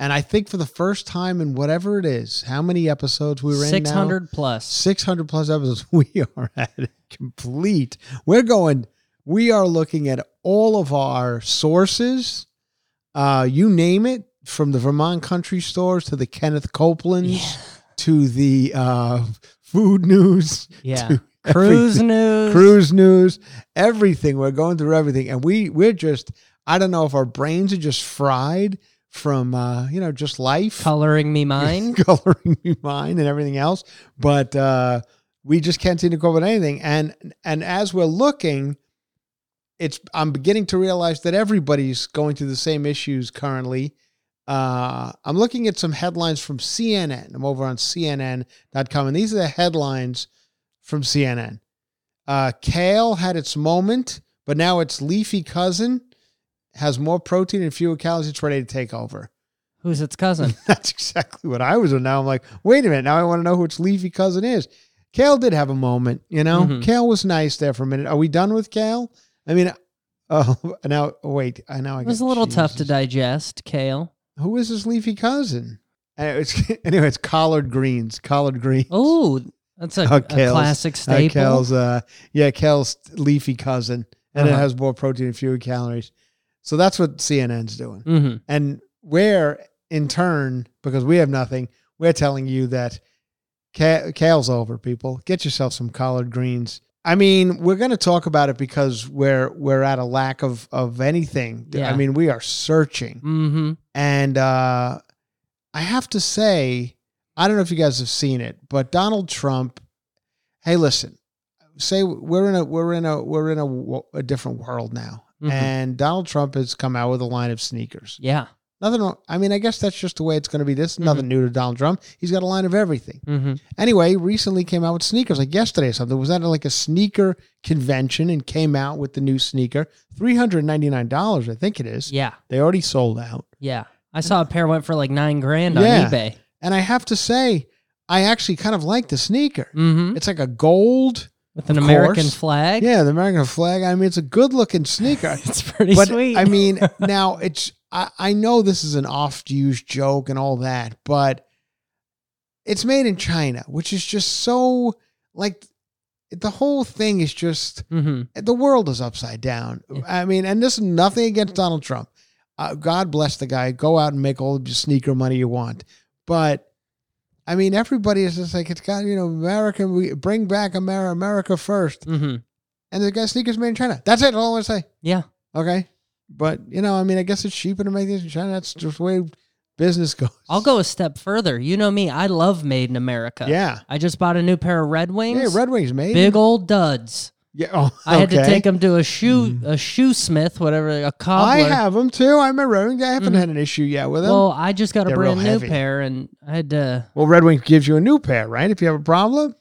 And I think for the first time in whatever it is, how many episodes we were in 600 plus. 600 600 plus episodes. [laughs] We are at complete. We're going, we are looking at all of our sources, uh, you name it, from the Vermont country stores to the Kenneth Copelands to the uh, food news. Yeah. Cruise everything. news. Cruise news, everything. We're going through everything. And we, we're just, I don't know if our brains are just fried from, uh, you know, just life Coloring me [laughs] mine. coloring me mine and everything else. But uh, we just can't seem to come up with anything. And and as we're looking, it's I'm beginning to realize that everybody's going through the same issues currently. Uh, I'm looking at some headlines from CNN. I'm over on CNN.com, and these are the headlines from CNN. Uh, kale had its moment, but now its leafy cousin has more protein and fewer calories. It's ready to take over. Who's its cousin? [laughs] That's exactly what I was. And now I'm like, wait a minute. Now I want to know who its leafy cousin is. Kale did have a moment, you know. Mhm. Kale was nice there for a minute. Are we done with Kale? I mean, [laughs] oh, now wait. I know. I It was a got- little tough to digest, kale. Who is his leafy cousin? Uh, It's, [laughs] anyway, it's collard greens. Collard greens. Oh, that's a, Oh, a classic Uh, staple. Kale's, uh, yeah, Kale's leafy cousin, and it Uh-huh. has more protein and fewer calories. So that's what CNN's doing. hmm And we're in turn, because we have nothing, we're telling you that ca- kale's over, people. Get yourself some collard greens. I mean, we're going to talk about it because we're we're at a lack of of anything. Yeah. I mean, we are searching, hmm and uh, I have to say, I don't know if you guys have seen it, but Donald Trump. Hey, listen, say we're in a we're in a we're in a, a different world now, Mhm. and Donald Trump has come out with a line of sneakers. Yeah. Nothing. wrong- I mean, I guess that's just the way it's going to be. This is nothing new to Donald Trump. He's got a line of everything. hmm Anyway, recently came out with sneakers, like yesterday or something. Was at like a sneaker convention and came out with the new sneaker, three hundred ninety nine dollars, I think it is. Yeah. They already sold out, Yeah. I saw a pair went for like nine grand on Yeah. eBay. and I have to say, I actually kind of like the sneaker. hmm It's like a gold, With an Of American course. flag. yeah, the American flag. I mean, it's a good looking sneaker. [laughs] It's pretty but sweet. I mean, [laughs] now it's I, I know this is an oft used joke and all that, but it's made in China, which is just so like the whole thing is just hmm the world is upside down. I mean, and this is nothing against Donald Trump. Uh, God bless the guy. Go out and make all the sneaker money you want, but. I mean, everybody is just like it's got you know American, We bring back America, America first, hmm and the guy sneakers made in China. That's it. All I want to say. Yeah. Okay. But, you know, I mean, I guess it's cheaper to make these in China. That's just the way business goes. I'll go a step further. You know me. I love Made in America. Yeah. I just bought a new pair of Red Wings. Yeah, Red Wings made. Big old duds. Yeah. [laughs] Oh, I had to. Mm. take them to a shoe a shoe smith, whatever a cobbler. I have them too. I'm a Red Wing. I haven't had an issue yet with them. Well, I just got a They're brand new heavy. pair, and I had to. Well, Red Wing gives you a new pair, right? If you have a problem.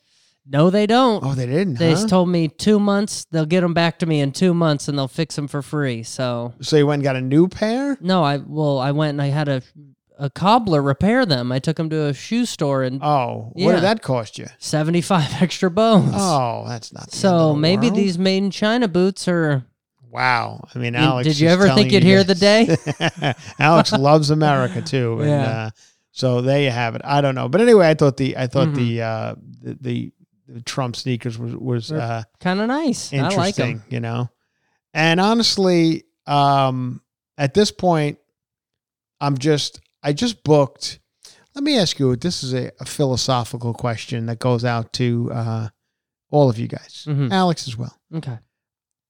No, they don't. Oh, they didn't. they huh? told me two months. They'll get them back to me in two months, and they'll fix them for free. So so you went and got a new pair? no, I well, I went and I had a a cobbler repair them. I took them to a shoe store and Oh, what Yeah. did that cost you? seventy five [laughs] extra bones. Oh, that's not. The end so the maybe world. these made in China boots are. Wow. I mean, Alex. did you is ever telling think you'd you hear the day? [laughs] Alex [laughs] loves America too, and Yeah. uh, so there you have it. I don't know, but anyway, I thought the I thought the, uh, the the the Trump sneakers was was They're uh, Kind of nice. I like interesting, them. you know. And honestly, um, at this point, I'm just I just booked. Let me ask you. This is a, a philosophical question that goes out to uh, all of you guys, Mhm. Alex as well Okay.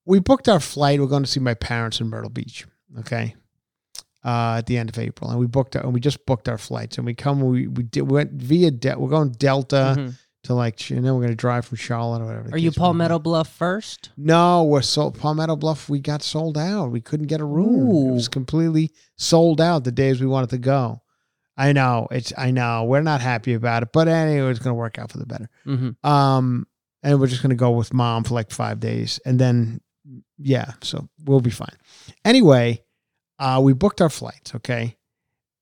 we booked our flight. We're going to see my parents in Myrtle Beach. Okay. Uh, at the end of April, and we booked our, and we just booked our flights, and we come, we we, did, we went via De- we're going Delta Mhm. To like, and then we're going to drive from Charlotte or whatever. Are you case may be. Palmetto Bluff first? No, we're sold Palmetto Bluff. We got sold out. We couldn't get a room. It was completely sold out the days we wanted to go. I know it's. I know we're not happy about it, but anyway, it's going to work out for the better. Mm-hmm. Um, and we're just gonna go with mom for like five days, and then yeah, so we'll be fine. Anyway, uh, we booked our flights, okay,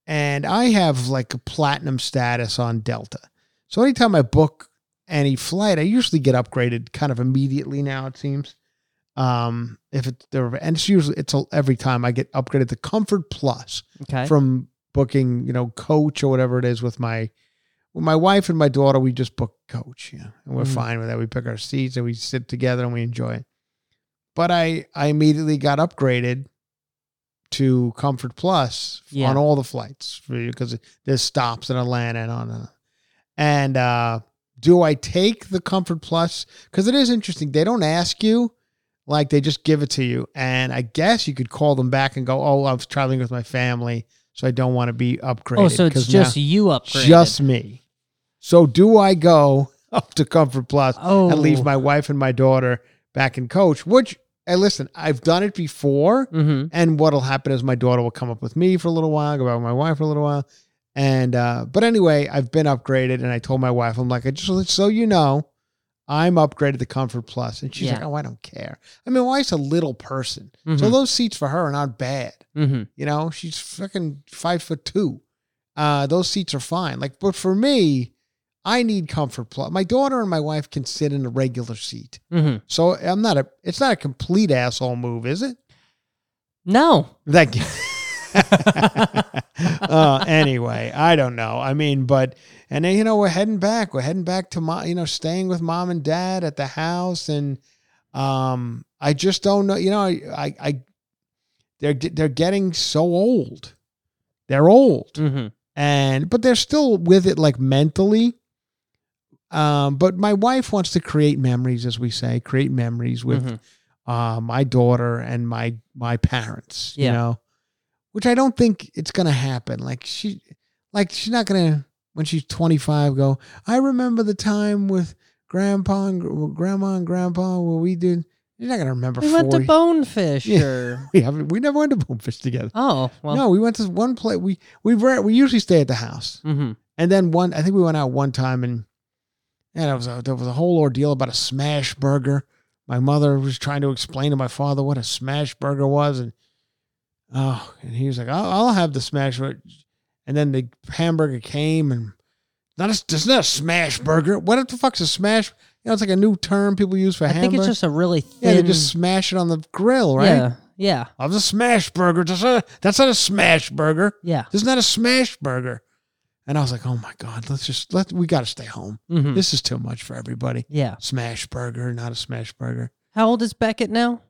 and I have like a platinum status on Delta, so anytime I book any flight, I usually get upgraded kind of immediately. Now it seems, um, if it's there, and it's usually it's a, every time I get upgraded to Comfort Plus Okay. from booking, you know, coach or whatever it is with my with my wife and my daughter, we just book coach, you know, and we're Mhm. fine with that. We pick our seats and we sit together and we enjoy it. But I I immediately got upgraded to Comfort Plus Yeah. on all the flights because there's stops in Atlanta and on and. And uh do I take the Comfort Plus? Because it is interesting. They don't ask you, like they just give it to you. And I guess you could call them back and go, "Oh, I was traveling with my family, so I don't want to be upgraded." oh, so it's just you upgraded. just me. So do I go [laughs] up to Comfort Plus oh, and leave my wife and my daughter back in coach? Which, hey, listen, I've done it before. Mm-hmm. And what'll happen is my daughter will come up with me for a little while, go back with my wife for a little while. And uh, but anyway, I've been upgraded, and I told my wife, I'm like, I just so you know, I'm upgraded to Comfort Plus, and she's Yeah. like, Oh, I don't care. I mean, wife's a little person, so Mhm. those seats for her are not bad. Mm-hmm. You know, she's fucking five foot two. Uh, those seats are fine. Like, but for me, I need comfort plus. My daughter and my wife can sit in a regular seat. hmm So I'm not a it's not a complete asshole move, is it? No. Thank you. [laughs] [laughs] uh, anyway, I don't know. I mean, but and then you know we're heading back. We're heading back to mom. You know, staying with mom and dad at the house, and um, I just don't know. You know, I, I, I they're they're getting so old. They're old, hmm and but they're still with it like mentally. Um, but my wife wants to create memories, as we say, create memories with Mhm. uh, my daughter and my my parents. You Yeah. know, which I don't think it's gonna happen. Like she, like she's not gonna when she's twenty five go. I remember the time with grandpa and gr- grandma and grandpa where we did. You're not gonna remember. We went to Bonefish Yeah. or. [laughs] We haven't. We never went to Bonefish together. Oh, well. no, we went to one place. We we were we usually stay at the house, hmm and then one. I think we went out one time and. And it was a, there was a whole ordeal about a smash burger. My mother was trying to explain to my father what a smash burger was, and oh, and he was like, "I'll, I'll have the smash." burger." And then the hamburger came, and not a, it's not a smash burger. What the fuck's a smash? You know, it's like a new term people use for I hamburger. think it's just a really thin. yeah, they just smash it on the grill, right? Yeah. Yeah. I was a smash burger. That's not a, that's not a smash burger. Yeah. This is not a smash burger. And I was like, oh my god, let's just let we got to stay home. hmm This is too much for everybody. Yeah. Smash burger, not a smash burger. How old is Beckett now?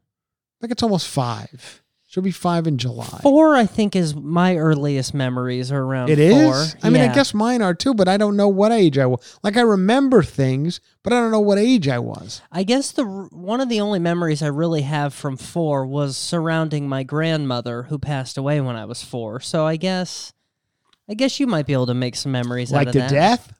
Like it's almost five. She'll be five in July. Four, I think, is my earliest memories are around It is. four. I mean, I guess mine are too, but I don't know what age I was. Like I remember things, but I don't know what age I was. I guess the one of the only memories I really have from four was surrounding my grandmother who passed away when I was four. So I guess, I guess you might be able to make some memories out like of the that. death.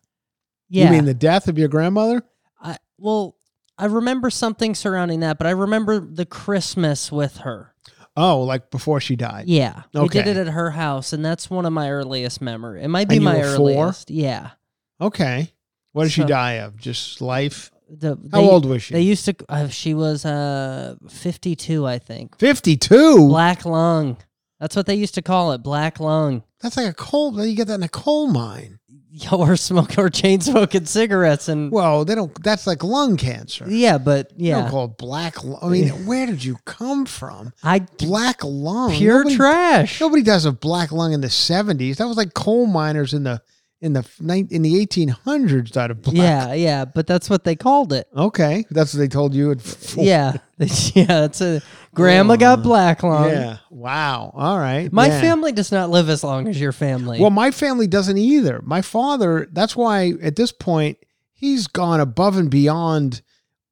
Yeah. You mean the death of your grandmother? I, well, I remember something surrounding that, but I remember the Christmas with her. Oh, like before she died. Yeah, we did it at her house, and that's one of my earliest memory. It might be my earliest. Yeah. Okay. What did she die of? Just life. The, How they- old was she? They used to. Uh, she was uh fifty-two, I think. Fifty-two. Black lung. That's what they used to call it. Black lung. That's like a coal. You get that in a coal mine. Or smoke or chain smoking cigarettes and Well, they don't. That's like lung cancer. yeah, but They don't yeah, call it black. Lung. I mean, [laughs] where did you come from? I Black lung. pure Nobody- trash. Nobody does a black lung in the seventies. That was like coal miners in the in the in the eighteen hundreds died of black. Yeah, yeah, but that's what they called it. Okay, that's what they told you. At [laughs] four. Yeah, [laughs] yeah. It's a grandma got black lung. Yeah. Wow. All right. My Yeah. family does not live as long as your family. Well, my family doesn't either. My father. That's why at this point he's gone above and beyond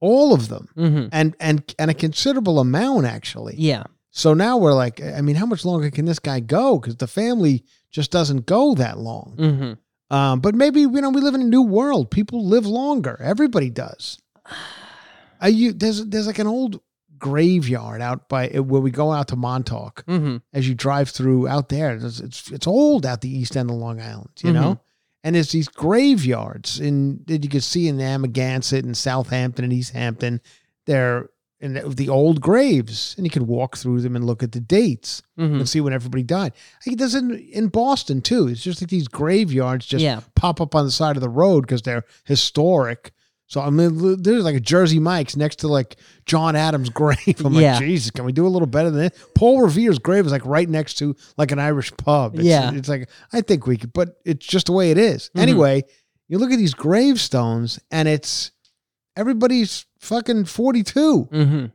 all of them, hmm and and and a considerable amount actually. Yeah, So now we're like, I mean, how much longer can this guy go? Because the family just doesn't go that long. hmm Um, but maybe you know we live in a new world. People live longer. Everybody does. [sighs] Are you there's there's like an old graveyard out by where we go out to Montauk hmm as you drive through out there. It's it's, it's old out the east end of Long Island, you know. And there's these graveyards in that you can see in Amagansett and Southampton and East Hampton. They're in the- old graves, and you can walk through them and look at the dates hmm and see when everybody died. I think it in in Boston too. It's just like these graveyards just Yeah. pop up on the side of the road because they're historic. So I mean, there's like a Jersey Mike's next to like John Adams' [laughs] grave. I'm Yeah. like, Jesus, can we do a little better than this? Paul Revere's grave is like right next to like an Irish pub. It's, Yeah. it's like I think we could, but it's just the way it is. Mhm. Anyway, you look at these gravestones, and it's everybody's fucking 42, hmm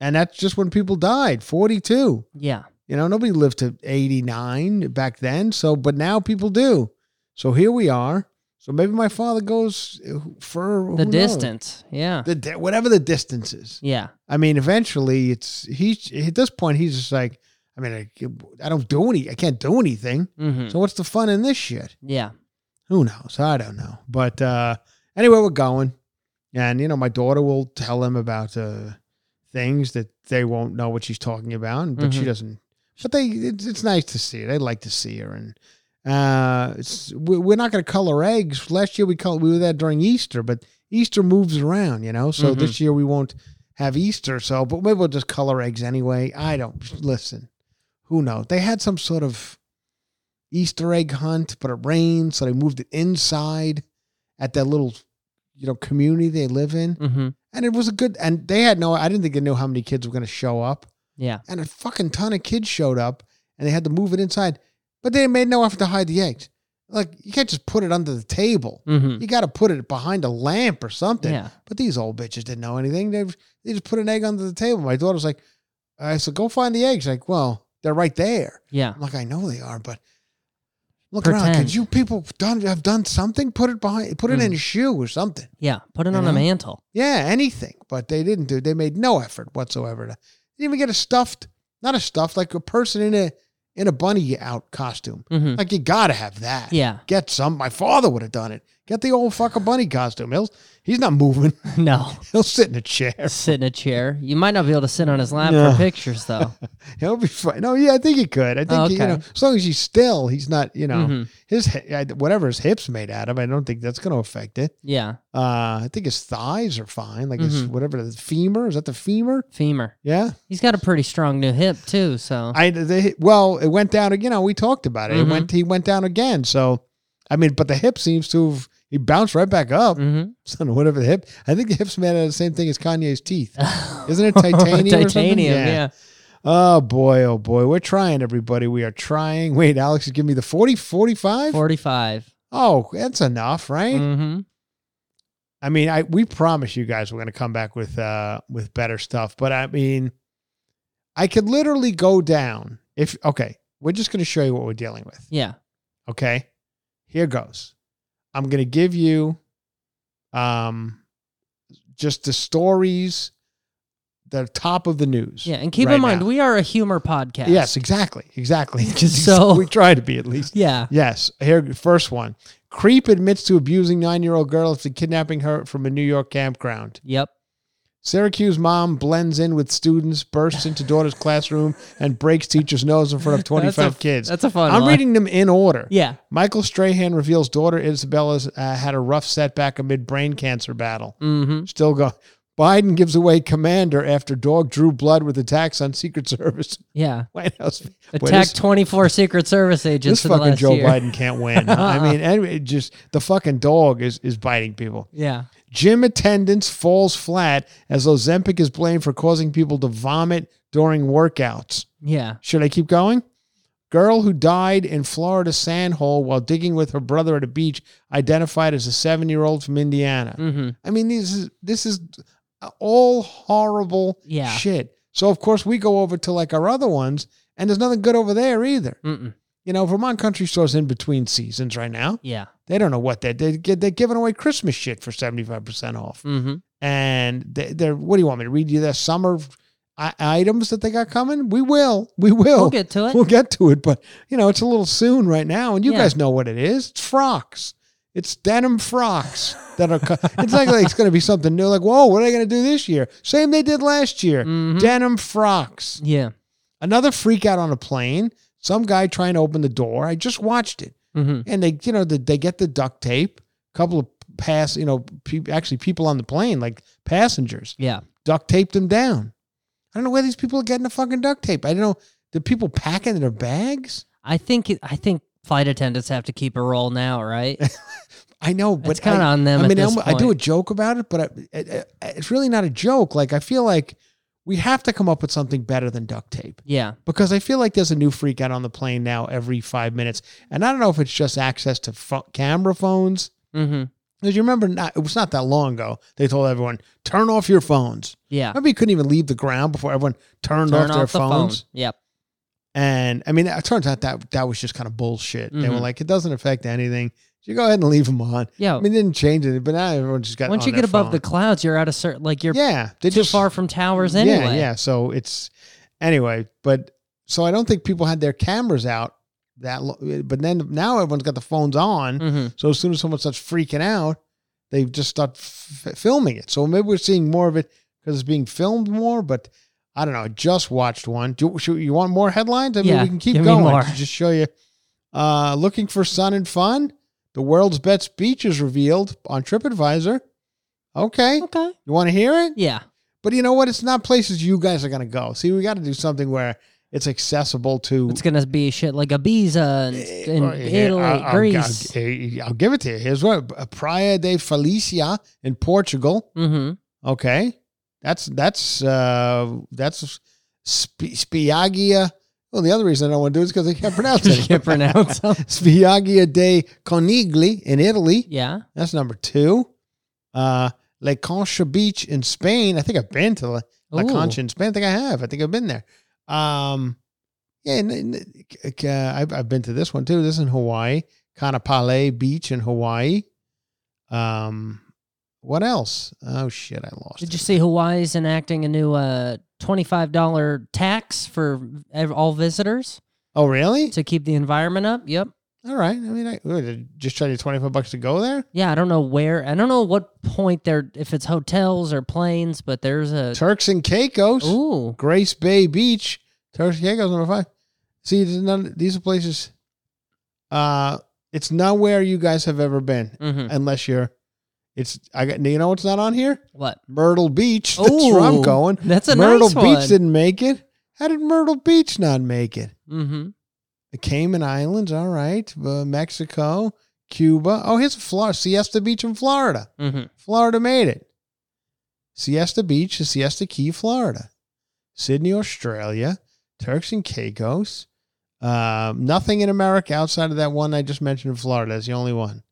and that's just when people died, 42. Yeah. You know, nobody lived to 89 back then. So, but now people do. So here we are. So maybe my father goes uh, for The knows? distance. Yeah. the di- whatever the distance is. Yeah. I mean, eventually, it's he at this point he's just like, I mean, I, I don't do any, I can't do anything. hmm So what's the fun in this shit? Yeah. Who knows? I don't know. But uh anyway, we're going, and you know, my daughter will tell him about uh things that they won't know what she's talking about, but she Mhm. doesn't. But they, it's, it's nice to see her. They like to see her, and uh, it's we- we're not going to color eggs. Last year we color we were there during Easter, but Easter moves around, you know. So Mhm. this year we won't have Easter. So, but maybe we'll just color eggs anyway. I don't listen. Who knows? They had some sort of Easter egg hunt, but it rained, so they moved it inside. at that little, you know, community they live in, Mm-hmm. and it was a good. And they had no. I didn't think they knew how many kids were going to show up, Yeah. and a fucking ton of kids showed up, and they had to move it inside, but they made no effort to hide the eggs. Like you can't just put it under the table. Mm-hmm. You got to put it behind a lamp or something. Yeah. But these old bitches didn't know anything. They they just put an egg under the table. My daughter was like, I said, go find the eggs. Like, well, they're right there. Yeah. I'm like, I know they are, but look around. Could you people done have done something? Put it behind. Put it in Mm. a shoe or something. Yeah. Put it on a mantle. Yeah, anything. But they didn't do. They made no effort whatsoever. To, didn't even get a stuffed, not a stuffed, like a person in a in a bunny out costume. Mm-hmm. Like you gotta have that. Yeah. Get some. My father would have done it. Get the old fucking bunny costume. He'll, he's not moving. [laughs] No. He'll sit in a chair. Sit in a chair. You might not be able to sit on his lap No. for pictures though. [laughs] He'll be fine. No, yeah, I think he could. I think Oh, he, you know, as long as he's still, he's not. You know, Mhm. his whatever his hips made out of. I don't think that's going to affect it. Yeah. Uh, I think his thighs are fine. Like his Mhm. whatever the femur is that the femur? Femur. Yeah. He's got a pretty strong new hip too. So I they, well, it went down. You know, we talked about it. Mhm. It went. He went down again. So, I mean, but the hip seems to have. He bounced right back up. [laughs] Mhm. So whatever the hip. I think the hip's made out of the same thing as Kanye's teeth. [laughs] Isn't it titanium? Titanium. Yeah. Oh boy, oh boy. We're trying, everybody. We are trying. Wait, Alex is giving me the 40, 45? Forty-five. Oh, that's enough, right? Mm-hmm. I mean, I we promise you guys we're gonna come back with uh with better stuff. But I mean, I could literally go down if okay, we're just gonna show you what we're dealing with. Yeah. Okay. Here goes. I'm gonna give you um just the stories the top of the news. Yeah. And keep right in mind, now. we are a humor podcast. Yes, exactly. Exactly. [laughs] So- we try to be at least. Yeah. Yes. Here, first one. Creep admits to abusing nine year old girl after kidnapping her from a New York campground. Yep. Syracuse mom blends in with students, bursts into daughter's classroom, and breaks teacher's nose in front of 25 [laughs] That's a- kids. That's a fun I'm reading them in order. Yeah. Michael Strahan reveals daughter Isabella's uh, had a rough setback amid brain cancer battle. Mm-hmm. Still go. Biden gives away commander after dog drew blood with attacks on Secret Service. Yeah. [laughs] White House. Attacked [laughs] 24 Secret Service agents this fucking Joe year. Biden can't win. I mean, anyway, just the fucking dog is is biting people. Yeah. Gym attendance falls flat as Ozempic is blamed for causing people to vomit during workouts. Yeah. Should I keep going? Girl who died in Florida sand hole while digging with her brother at a beach, identified as a seven-year-old from Indiana. Mm-hmm. I mean, this is this is all horrible Yeah. shit. So of course we go over to like our other ones, and there's nothing good over there either. Mm-mm. You know, Vermont Country Store's in between seasons right now. Yeah. They don't know what they're they get. They're giving away Christmas shit for seventy five percent off, Mm-hmm. and they, they're. What do you want me to read you their summer I- items that they got coming? We will. We will. We'll get to it. We'll get to it, but you know it's a little soon right now, and you Yeah. guys know what it is. It's frocks. It's denim frocks that are. Co- [laughs] it's not like it's going to be something new. Like, whoa, what are they going to do this year? Same they did last year. Mhm. Denim frocks. Yeah. Another freak out on a plane. Some guy trying to open the door. I just watched it Mm-hmm. and they you know the, they get the duct tape a couple of pass you know pe- actually people on the plane like passengers Yeah. duct taped them down i don't know where these people are getting the fucking duct tape i don't know the people packing in their bags I think it, I think flight attendants have to keep a roll now, right? [laughs] i know but it's kind of on them. I mean i do a joke about it but I, it, it- it's really not a joke like i feel like we have to come up with something better than duct tape Yeah. because I feel like there's a new freak out on the plane now every five minutes, and I don't know if it's just access to camera phones. Mm-hmm. Because you remember, not, it was not that long ago. They told everyone turn off your phones. Yeah. Maybe you couldn't even leave the ground before everyone turned Turn off their off the phones. phone. Yep. And I mean, it turns out that that was just kind of bullshit. They were Mhm. like, it doesn't affect anything. You go ahead and leave them on. Yeah. I mean, it didn't change it, but now everyone just got. Once on you get above phone. the clouds, you're out of certain like you're yeah, too just far from towers anyway. Yeah, yeah. So it's anyway, but so I don't think people had their cameras out that. Lo- but then now everyone's got the phones on. Mm-hmm. So as soon as someone starts freaking out, they just start f- filming it. So maybe we're seeing more of it because it's being filmed more. But I don't know. I just watched one. Do should, you want more headlines? I mean, Yeah, we can keep going. Just show you. Uh, looking for sun and fun. The world's best beach is revealed on TripAdvisor. Okay, Okay. you want to hear it? Yeah. But you know what? It's not places you guys are going to go. See, we got to do something where it's accessible to It's gonna be shit like Ibiza and, in Well, here, Italy, I'll- Greece. I'll, I'll give it to you. Here's what uh, Praia de Felicia in Portugal. mm-hmm. Okay, that's that's uh that's Sp- Spiaggia. Well, the other reason I don't want to do it is because I can't pronounce [laughs] You it. can't pronounce [laughs] them. Spiaggia dei Conigli in Italy. Yeah. That's number two. Uh, La Concha Beach in Spain. I think I've been to La, La Ooh. Concha in Spain. I think I have. I think I've been there. Um, yeah, n- n- c- uh, I've, I've been to this one too. This is in Hawaii, Kaanapali Beach in Hawaii. Um, what else? Oh shit, I lost. Did it. you see Hawaii's enacting a new uh, twenty-five dollar tax for ev- all visitors Oh really? to keep the environment up? Yep. All right. I mean, I what, you just try to twenty five bucks to go there. Yeah, I don't know where. I don't know what point they're if it's hotels or planes, but there's a Turks and Caicos, ooh Grace Bay Beach, Turks and Caicos number five. See, there's none, these are places. Uh, it's not where you guys have ever been, hmm unless you're. It's I got you know what's not on here? what? Myrtle Beach. That's where I'm going. That's a Myrtle nice Beach one. didn't make it. How did Myrtle Beach not make it? mm-hmm. The Cayman Islands, all right. Uh, Mexico, Cuba. Oh, here's Florida. Siesta Beach in Florida. Mm-hmm. Florida made it. Siesta Beach is Siesta Key, Florida. Sydney, Australia. Turks and Caicos. Um, nothing in America outside of that one I just mentioned in Florida. That's the only one.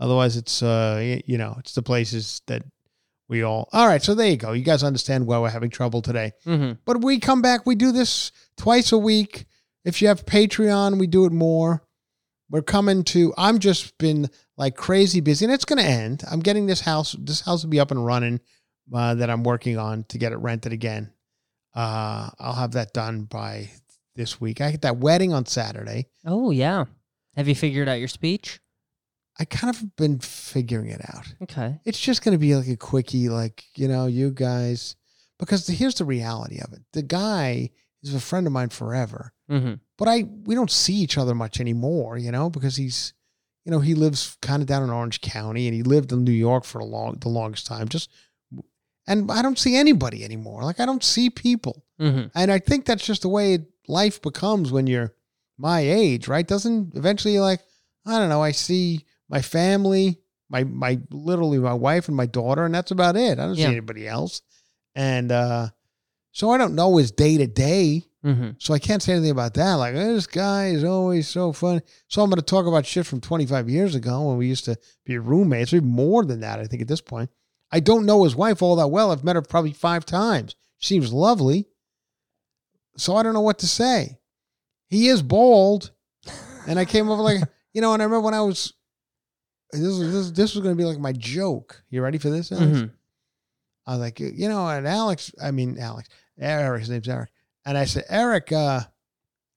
Otherwise, it's uh, you know, it's the places that we all. All right, so there you go. You guys understand why we're having trouble today. Mm-hmm. But we come back. We do this twice a week. If you have Patreon, we do it more. We're coming to. I'm just been like crazy busy, and it's going to end. I'm getting this house. This house will be up and running uh, that I'm working on to get it rented again. Uh, I'll have that done by this week. I get that wedding on Saturday. Oh yeah. Have you figured out your speech? I kind of been figuring it out. Okay. It's just going to be like a quickie, like, you know, you guys, because the, here's the reality of it. The guy is a friend of mine forever, Mm-hmm. but I, we don't see each other much anymore, you know, because he's, you know, he lives kind of down in Orange County and he lived in New York for a long, the longest time. Just, and I don't see anybody anymore. Like, I don't see people. Mm-hmm. And I think that's just the way life becomes when you're my age, right? Doesn't eventually like, I don't know, I see my family, my my literally my wife and my daughter, and that's about it. I don't Yeah. see anybody else. And uh so I don't know his day to day. So I can't say anything about that. Like this guy is always so funny. So I'm going to talk about shit from 25 years ago when we used to be roommates, even more than that. I think at this point, I don't know his wife all that well. I've met her probably five times. She seems lovely. So I don't know what to say. He is bald, and I came over like [laughs] you know. And I remember when I was this was this, this was going to be like my joke. You ready for this? Alex? Mm-hmm. I was like, you know, and Alex, I mean, Alex, Eric, his name's Eric. And I said, Eric, uh,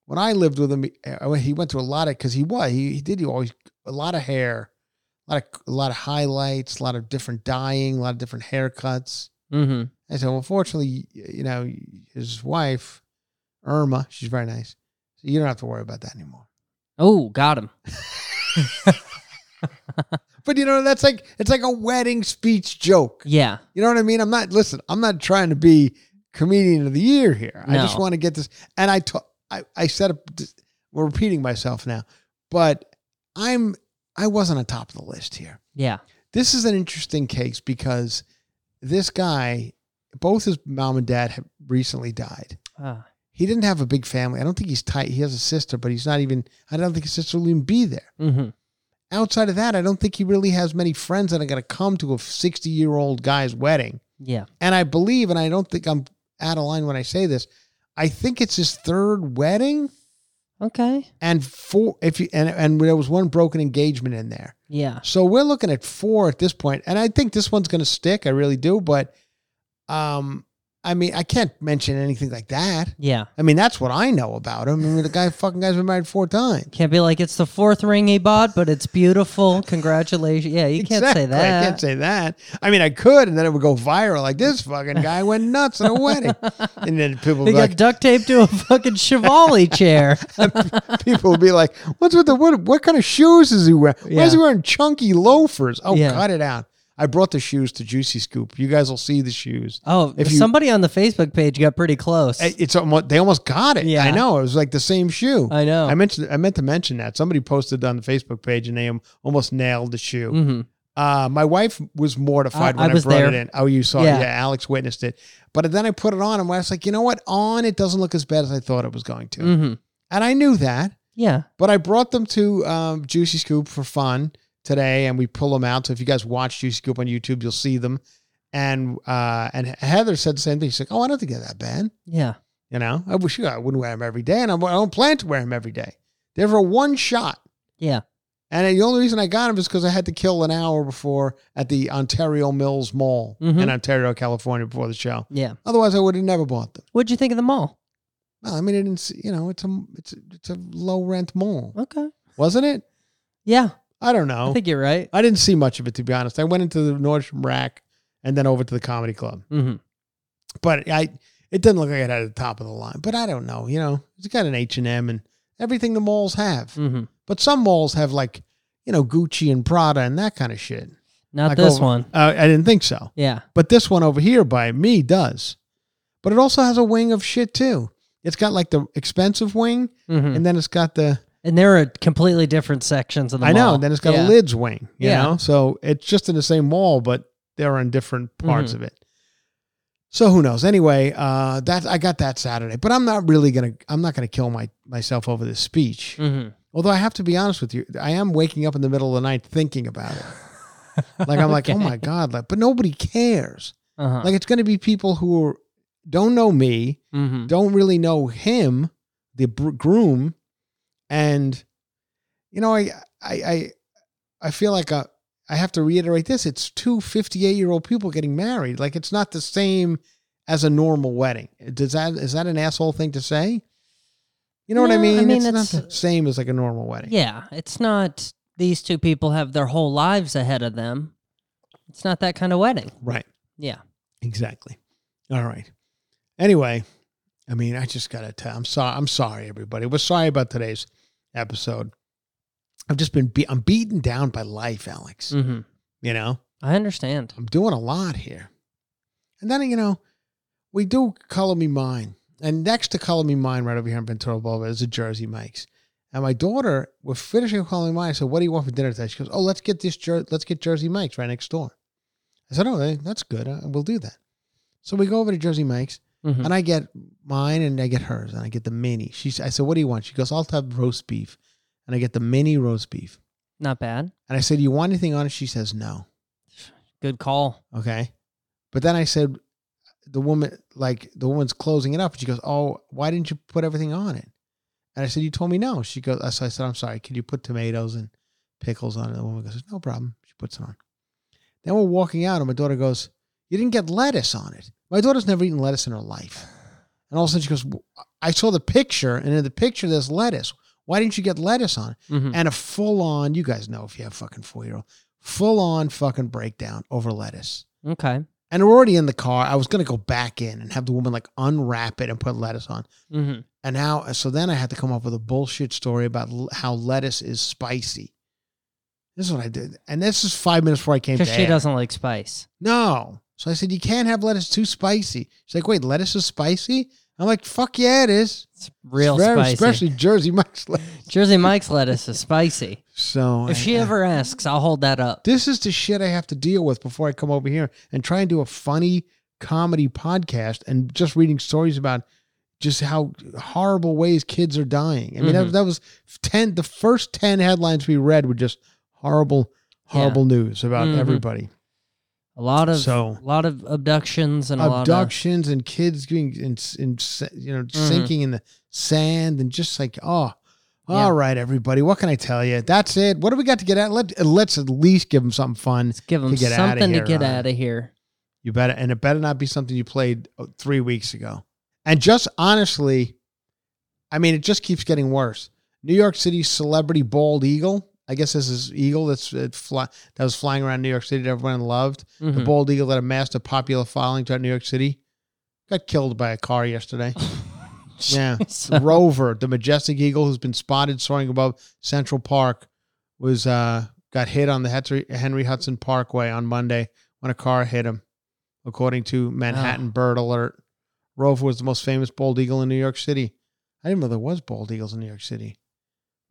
when I lived with him, he- uh, went through a lot of, cause he was, he, he did he always, a lot of hair, a lot of, a lot of highlights, a lot of different dyeing, a lot of different haircuts. Mm-hmm. I said, well, fortunately, you know, his wife, Irma, she's very nice. So you don't have to worry about that anymore. Oh, got him. [laughs] But you know, that's like, it's like a wedding speech joke. Yeah. You know what I mean? I'm not listen. I'm not trying to be comedian of the year here. I just want to get this. And I ta- I I said. We're repeating myself now, but I'm I wasn't on top of the list here. Yeah. This is an interesting case because this guy, both his mom and dad have recently died. Ah. He didn't have a big family. I don't think he's tight. He has a sister, but he's not even. I don't think his sister will even be there. Mm-hmm. Outside of that, I don't think he really has many friends that are going to come to a 60 year old guy's wedding. Yeah. And I believe, and I don't think I'm out of line when I say this, I think it's his third wedding Okay. and four if you and and there was one broken engagement in there. Yeah. So we're looking at four at this point, and I think this one's going to stick. I really do, but um, I mean, I can't mention anything like that. Yeah. I mean, that's what I know about him. I mean, the guy, fucking guy's been married four times. Can't be like it's the fourth ring he bought, but it's beautiful. Congratulations. Yeah, you can't say that. I can't say that. I mean, I could, and then it would go viral. Like this fucking guy went nuts at a wedding, [laughs] and then people would They be got like, duct taped to a fucking Chiavari [laughs] chair. [laughs] people would be like, "What's with the what? What kind of shoes is he wearing? Why is he Yeah. wearing chunky loafers? Oh, Yeah. cut it out! I brought the shoes to Juicy Scoop. You guys will see the shoes. Oh, If you- somebody on the Facebook page got pretty close. It's almost, they almost got it. Yeah. I know. It was like the same shoe. I know. I mentioned I meant to mention that somebody posted on the Facebook page and they almost nailed the shoe. hmm Uh, my wife was mortified I- when I I, brought there. it in. Oh, you saw Yeah. it? Yeah, Alex witnessed it. But then I put it on and I was like, you know what? On it doesn't look as bad as I thought it was going to, hmm and I knew that. Yeah. But I brought them to um, Juicy Scoop for fun today, and we pull them out. So if you guys watch Juicy Scoop on YouTube, you'll see them. And uh, and Heather said the same thing. She's like, "Oh, I don't think they're that bad." Yeah. You know, I wish I wouldn't wear them every day, and I don't plan to wear them every day. They're for one shot. Yeah. And the only reason I got them is because I had to kill an hour before at the Ontario Mills Mall Mhm. in Ontario, California, before the show. Yeah. Otherwise, I would have never bought them. What'd you think of the mall? Well, I mean, it didn't. see- You know, it's a it's a, it's a low rent mall, Okay. wasn't it? Yeah. I don't know. I think you're right. I didn't see much of it to be honest. I went into the Nordstrom rack and then over to the comedy club. hmm But I it didn't look like it had the top of the line. But I don't know. You know, it's got an H and M and everything the malls have. hmm But some malls have like you know Gucci and Prada and that kind of shit. Not Like this over- one. Uh, I didn't think so. Yeah. But this one over here by me does. But it also has a wing of shit too. It's got like the expensive wing, hmm and then it's got the And there are completely different sections of the I mall. know. And then it's got Yeah. a lids wing, you Yeah. know? So it's just in the same mall, but they're on different parts Mhm. of it. So who knows? Anyway, uh that I got that Saturday. But I'm not really gonna I'm not gonna kill my myself over this speech. hmm Although I have to be honest with you, I am waking up in the middle of the night thinking about it. Like I'm like, [laughs] oh my God, like but nobody cares. Uh-huh. Like it's gonna be people who are, don't know me, hmm don't really know him, the br- groom, and you know, I I I, I feel like uh, I have to reiterate this: it's two 58 year old people getting married. Like it's not the same as a normal wedding. Does that is that an asshole thing to say? You know what I No, I mean? mean, it's, it's- not the same as like a normal wedding. Yeah. It's not these two people have their whole lives ahead of them. It's not that kind of wedding. Right. Yeah. Exactly. All right. Anyway, I mean, I just gotta tell. I'm sorry. I'm sorry, everybody. We're sorry about today's episode. I've just been. Be- I'm beaten down by life, Alex. hmm You know, I understand. I'm doing a lot here, and then you know, we do color me mine, and next to color me mine, right over here in Ventura Boulevard, is a Jersey Mike's. And my daughter, we're finishing calling me mine. I said, "What do you want for dinner today?" She goes, "Oh, let's get this. Jer- let's get Jersey Mike's right next door." I said, "Oh, eh, that's good. Uh, we'll do that." So we go over to Jersey Mike's, Mhm. and I get mine and I get hers, and I get the mini. She's, I said, "What do you want?" She goes, "I'll have roast beef," and I get the mini roast beef. Not bad. And I said, "Do you want anything on it?" She says, "No." Good call. Okay. But then I said, the woman, like the woman's closing it up. And she goes, Oh, why didn't you put everything on it? And I said, You told me no. She goes, So I said, I'm sorry. Can you put tomatoes and pickles on it? And the woman goes, No problem. She puts it on. Then we're walking out, and my daughter goes, You didn't get lettuce on it. My daughter's never eaten lettuce in her life. And all of a sudden she goes, I saw the picture, and in the picture there's lettuce. Why didn't you get lettuce on? Mhm. and a full on, you guys know if you have fucking four year old, full on fucking breakdown over lettuce. Okay. And we're already in the car. I was going to go back in and have the woman like unwrap it and put lettuce on. hmm And now, so then I had to come up with a bullshit story about l- how lettuce is spicy. This is what I did. And this is five minutes before I came Because she air. doesn't like spice. No. So I said, you can't have lettuce too spicy. She's like, wait, lettuce is spicy? I'm like, fuck yeah, it is. It's real It's very- spicy. Especially Jersey Mike's lettuce. Jersey Mike's lettuce is spicy. So If I- she I- ever asks, I'll hold that up. This is the shit I have to deal with before I come over here and try and do a funny comedy podcast and just reading stories about just how horrible ways kids are dying. I mean, that, Mhm. that was 10, the first 10 headlines we read were just horrible, horrible news about Mhm. everybody. A lot of So- a lot of abductions and a lot of Abductions and kids getting in, in, you know, Mhm. sinking in the sand and just like, oh, Yeah. all right, everybody. What can I tell you? That's it. What do we got to get at? Let, let's at least give them something fun. let's give them to get outta something here, to get out of here. You better, and it better not be something you played uh, three weeks ago. And just honestly, I mean, it just keeps getting worse. New York City's celebrity bald eagle. I guess this is eagle that's it fly, that was flying around New York City that everyone loved. The Mhm. bald eagle that amassed a popular following throughout New York City got killed by a car yesterday. [laughs] yeah, [laughs] Rover, the majestic eagle who's been spotted soaring above Central Park, was uh, got hit on the Henry, Henry Hudson Parkway on Monday when a car hit him, according to Manhattan Bird Alert. Rover was the most famous bald eagle in New York City. I didn't know there was bald eagles in New York City,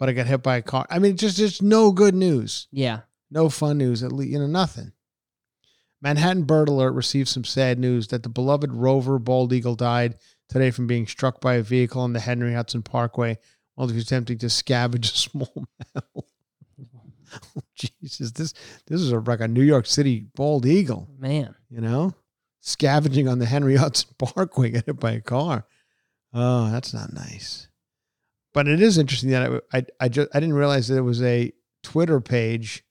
but I got hit by a car. I mean, just just no good news, Yeah. no fun news. At least you know nothing. Manhattan Bird Alert received some sad news that the beloved Rover bald eagle died today from being struck by a vehicle on the Henry Hudson Parkway while he was attempting to scavenge a [laughs] small mammal. Oh, Jesus, this this is a, like a New York City bald eagle, Man. you know, scavenging on the Henry Hudson [laughs] Parkway, get [laughs] hit by a car. Oh, that's not nice. But it is interesting that I I, I just I didn't realize that it was a Twitter page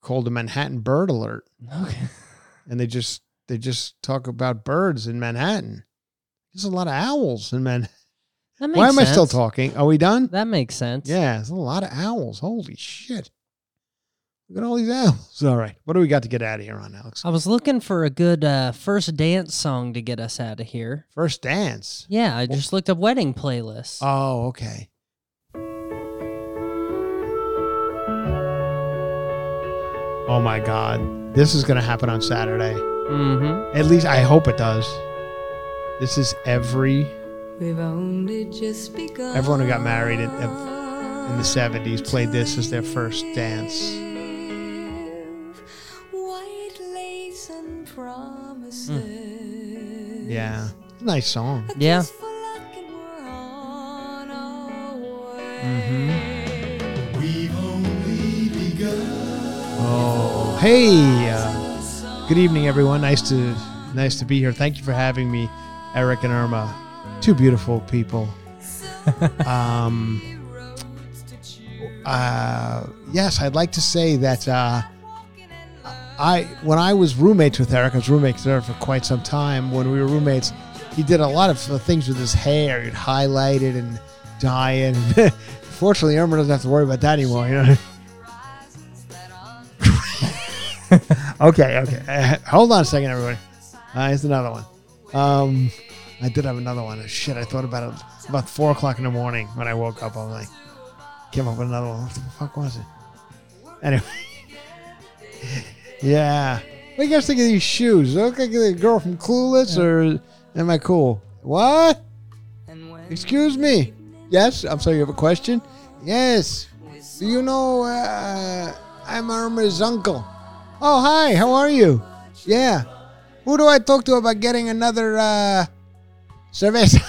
called the Manhattan Bird Alert, Okay. [laughs] and they just they just talk about birds in Manhattan. There's a lot of owls in Manhattan. That makes Why am I still talking? Are we done? That makes sense. Yeah, there's a lot of owls. Holy shit. Look at all these owls. [laughs] All right. What do we got to get out of here on, Alex? I was looking for a good uh, first dance song to get us out of here. First dance. Yeah, I just looked up wedding playlists. Oh, okay. Oh my God. This is going to happen on Saturday. mm-hmm. At least I hope it does. This is every We've only just begun. everyone who got married in, in the 70s played this as their first dance. Promises. Yeah. Nice song. A Yeah. kiss for we're on our. Mm-hmm. Oh, hey! Uh, good evening, everyone. Nice to nice to be here. Thank you for having me, Eric and Irma, two beautiful people. [laughs] um, uh, yes, I'd like to say that uh, I when I was roommates with Eric, I was roommates with Eric for quite some time. When we were roommates, he did a lot of things with his hair. He'd highlight it and dye it. [laughs] Fortunately, Irma doesn't have to worry about that anymore. You know. [laughs] okay, okay. Uh, [laughs] hold on a second, everybody. Uh, here's another one. Um, I did have another one. Shit, I thought about it about four o'clock in the morning when I woke up. I'm like, came up with another one. What the fuck was it? Anyway, yeah. What do you guys think of these shoes? Look like a girl from Clueless, or am I cool? What? Excuse me. Yes, I'm sorry. You have a question? Yes. Do you know uh, I'm Irma's uncle? Oh, hi. How are you? Yeah. Who do I talk to about getting another uh, cerveza?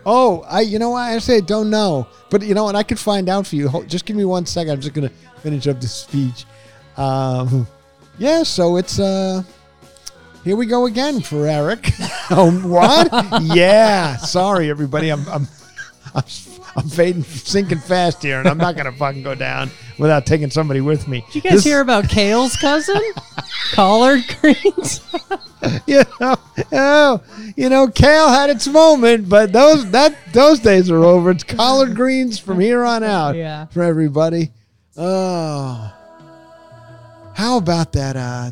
[laughs] oh, I. You know what? I say don't know, but you know what? I could find out for you. Hold, just give me one second. I'm just gonna finish up this speech. Um, yeah. So it's uh. Here we go again for Eric. [laughs] oh, what? yeah. Sorry, everybody. I'm I'm I'm, I'm fading, sinking fast here, and I'm not gonna fucking go down without taking somebody with me. Did you guys hear about Kale's cousin? Collard greens? [laughs] you know, oh, you know, kale had its moment, but those that those days are over. It's collard greens from here on out. Yeah. for everybody. Oh, how about that? Uh,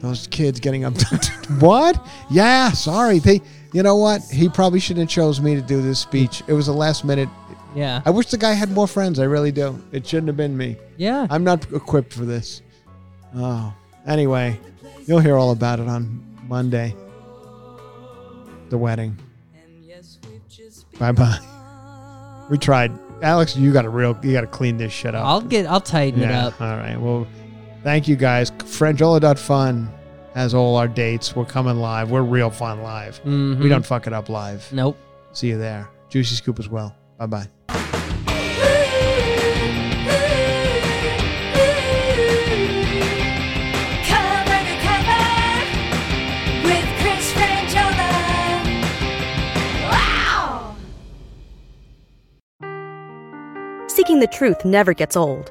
those kids getting up. [laughs] [laughs] what? Yeah, sorry. They. You know what? He probably shouldn't have chose me to do this speech. It was a last minute. yeah. I wish the guy had more friends. I really do. It shouldn't have been me. Yeah. I'm not equipped for this. Oh, anyway, you'll hear all about it on Monday. The wedding. Bye bye. We tried. Alex, you got to real. You got to clean this shit up. I'll get I'll tighten it up. All right. Well, thank you guys. Franjola.fun has all our dates. We're coming live. We're real fun live. Mhm. We don't fuck it up live. Nope. See you there. Juicy Scoop as well. Bye bye. Cover to cover with Chris Franjola. Wow! Seeking the truth never gets old.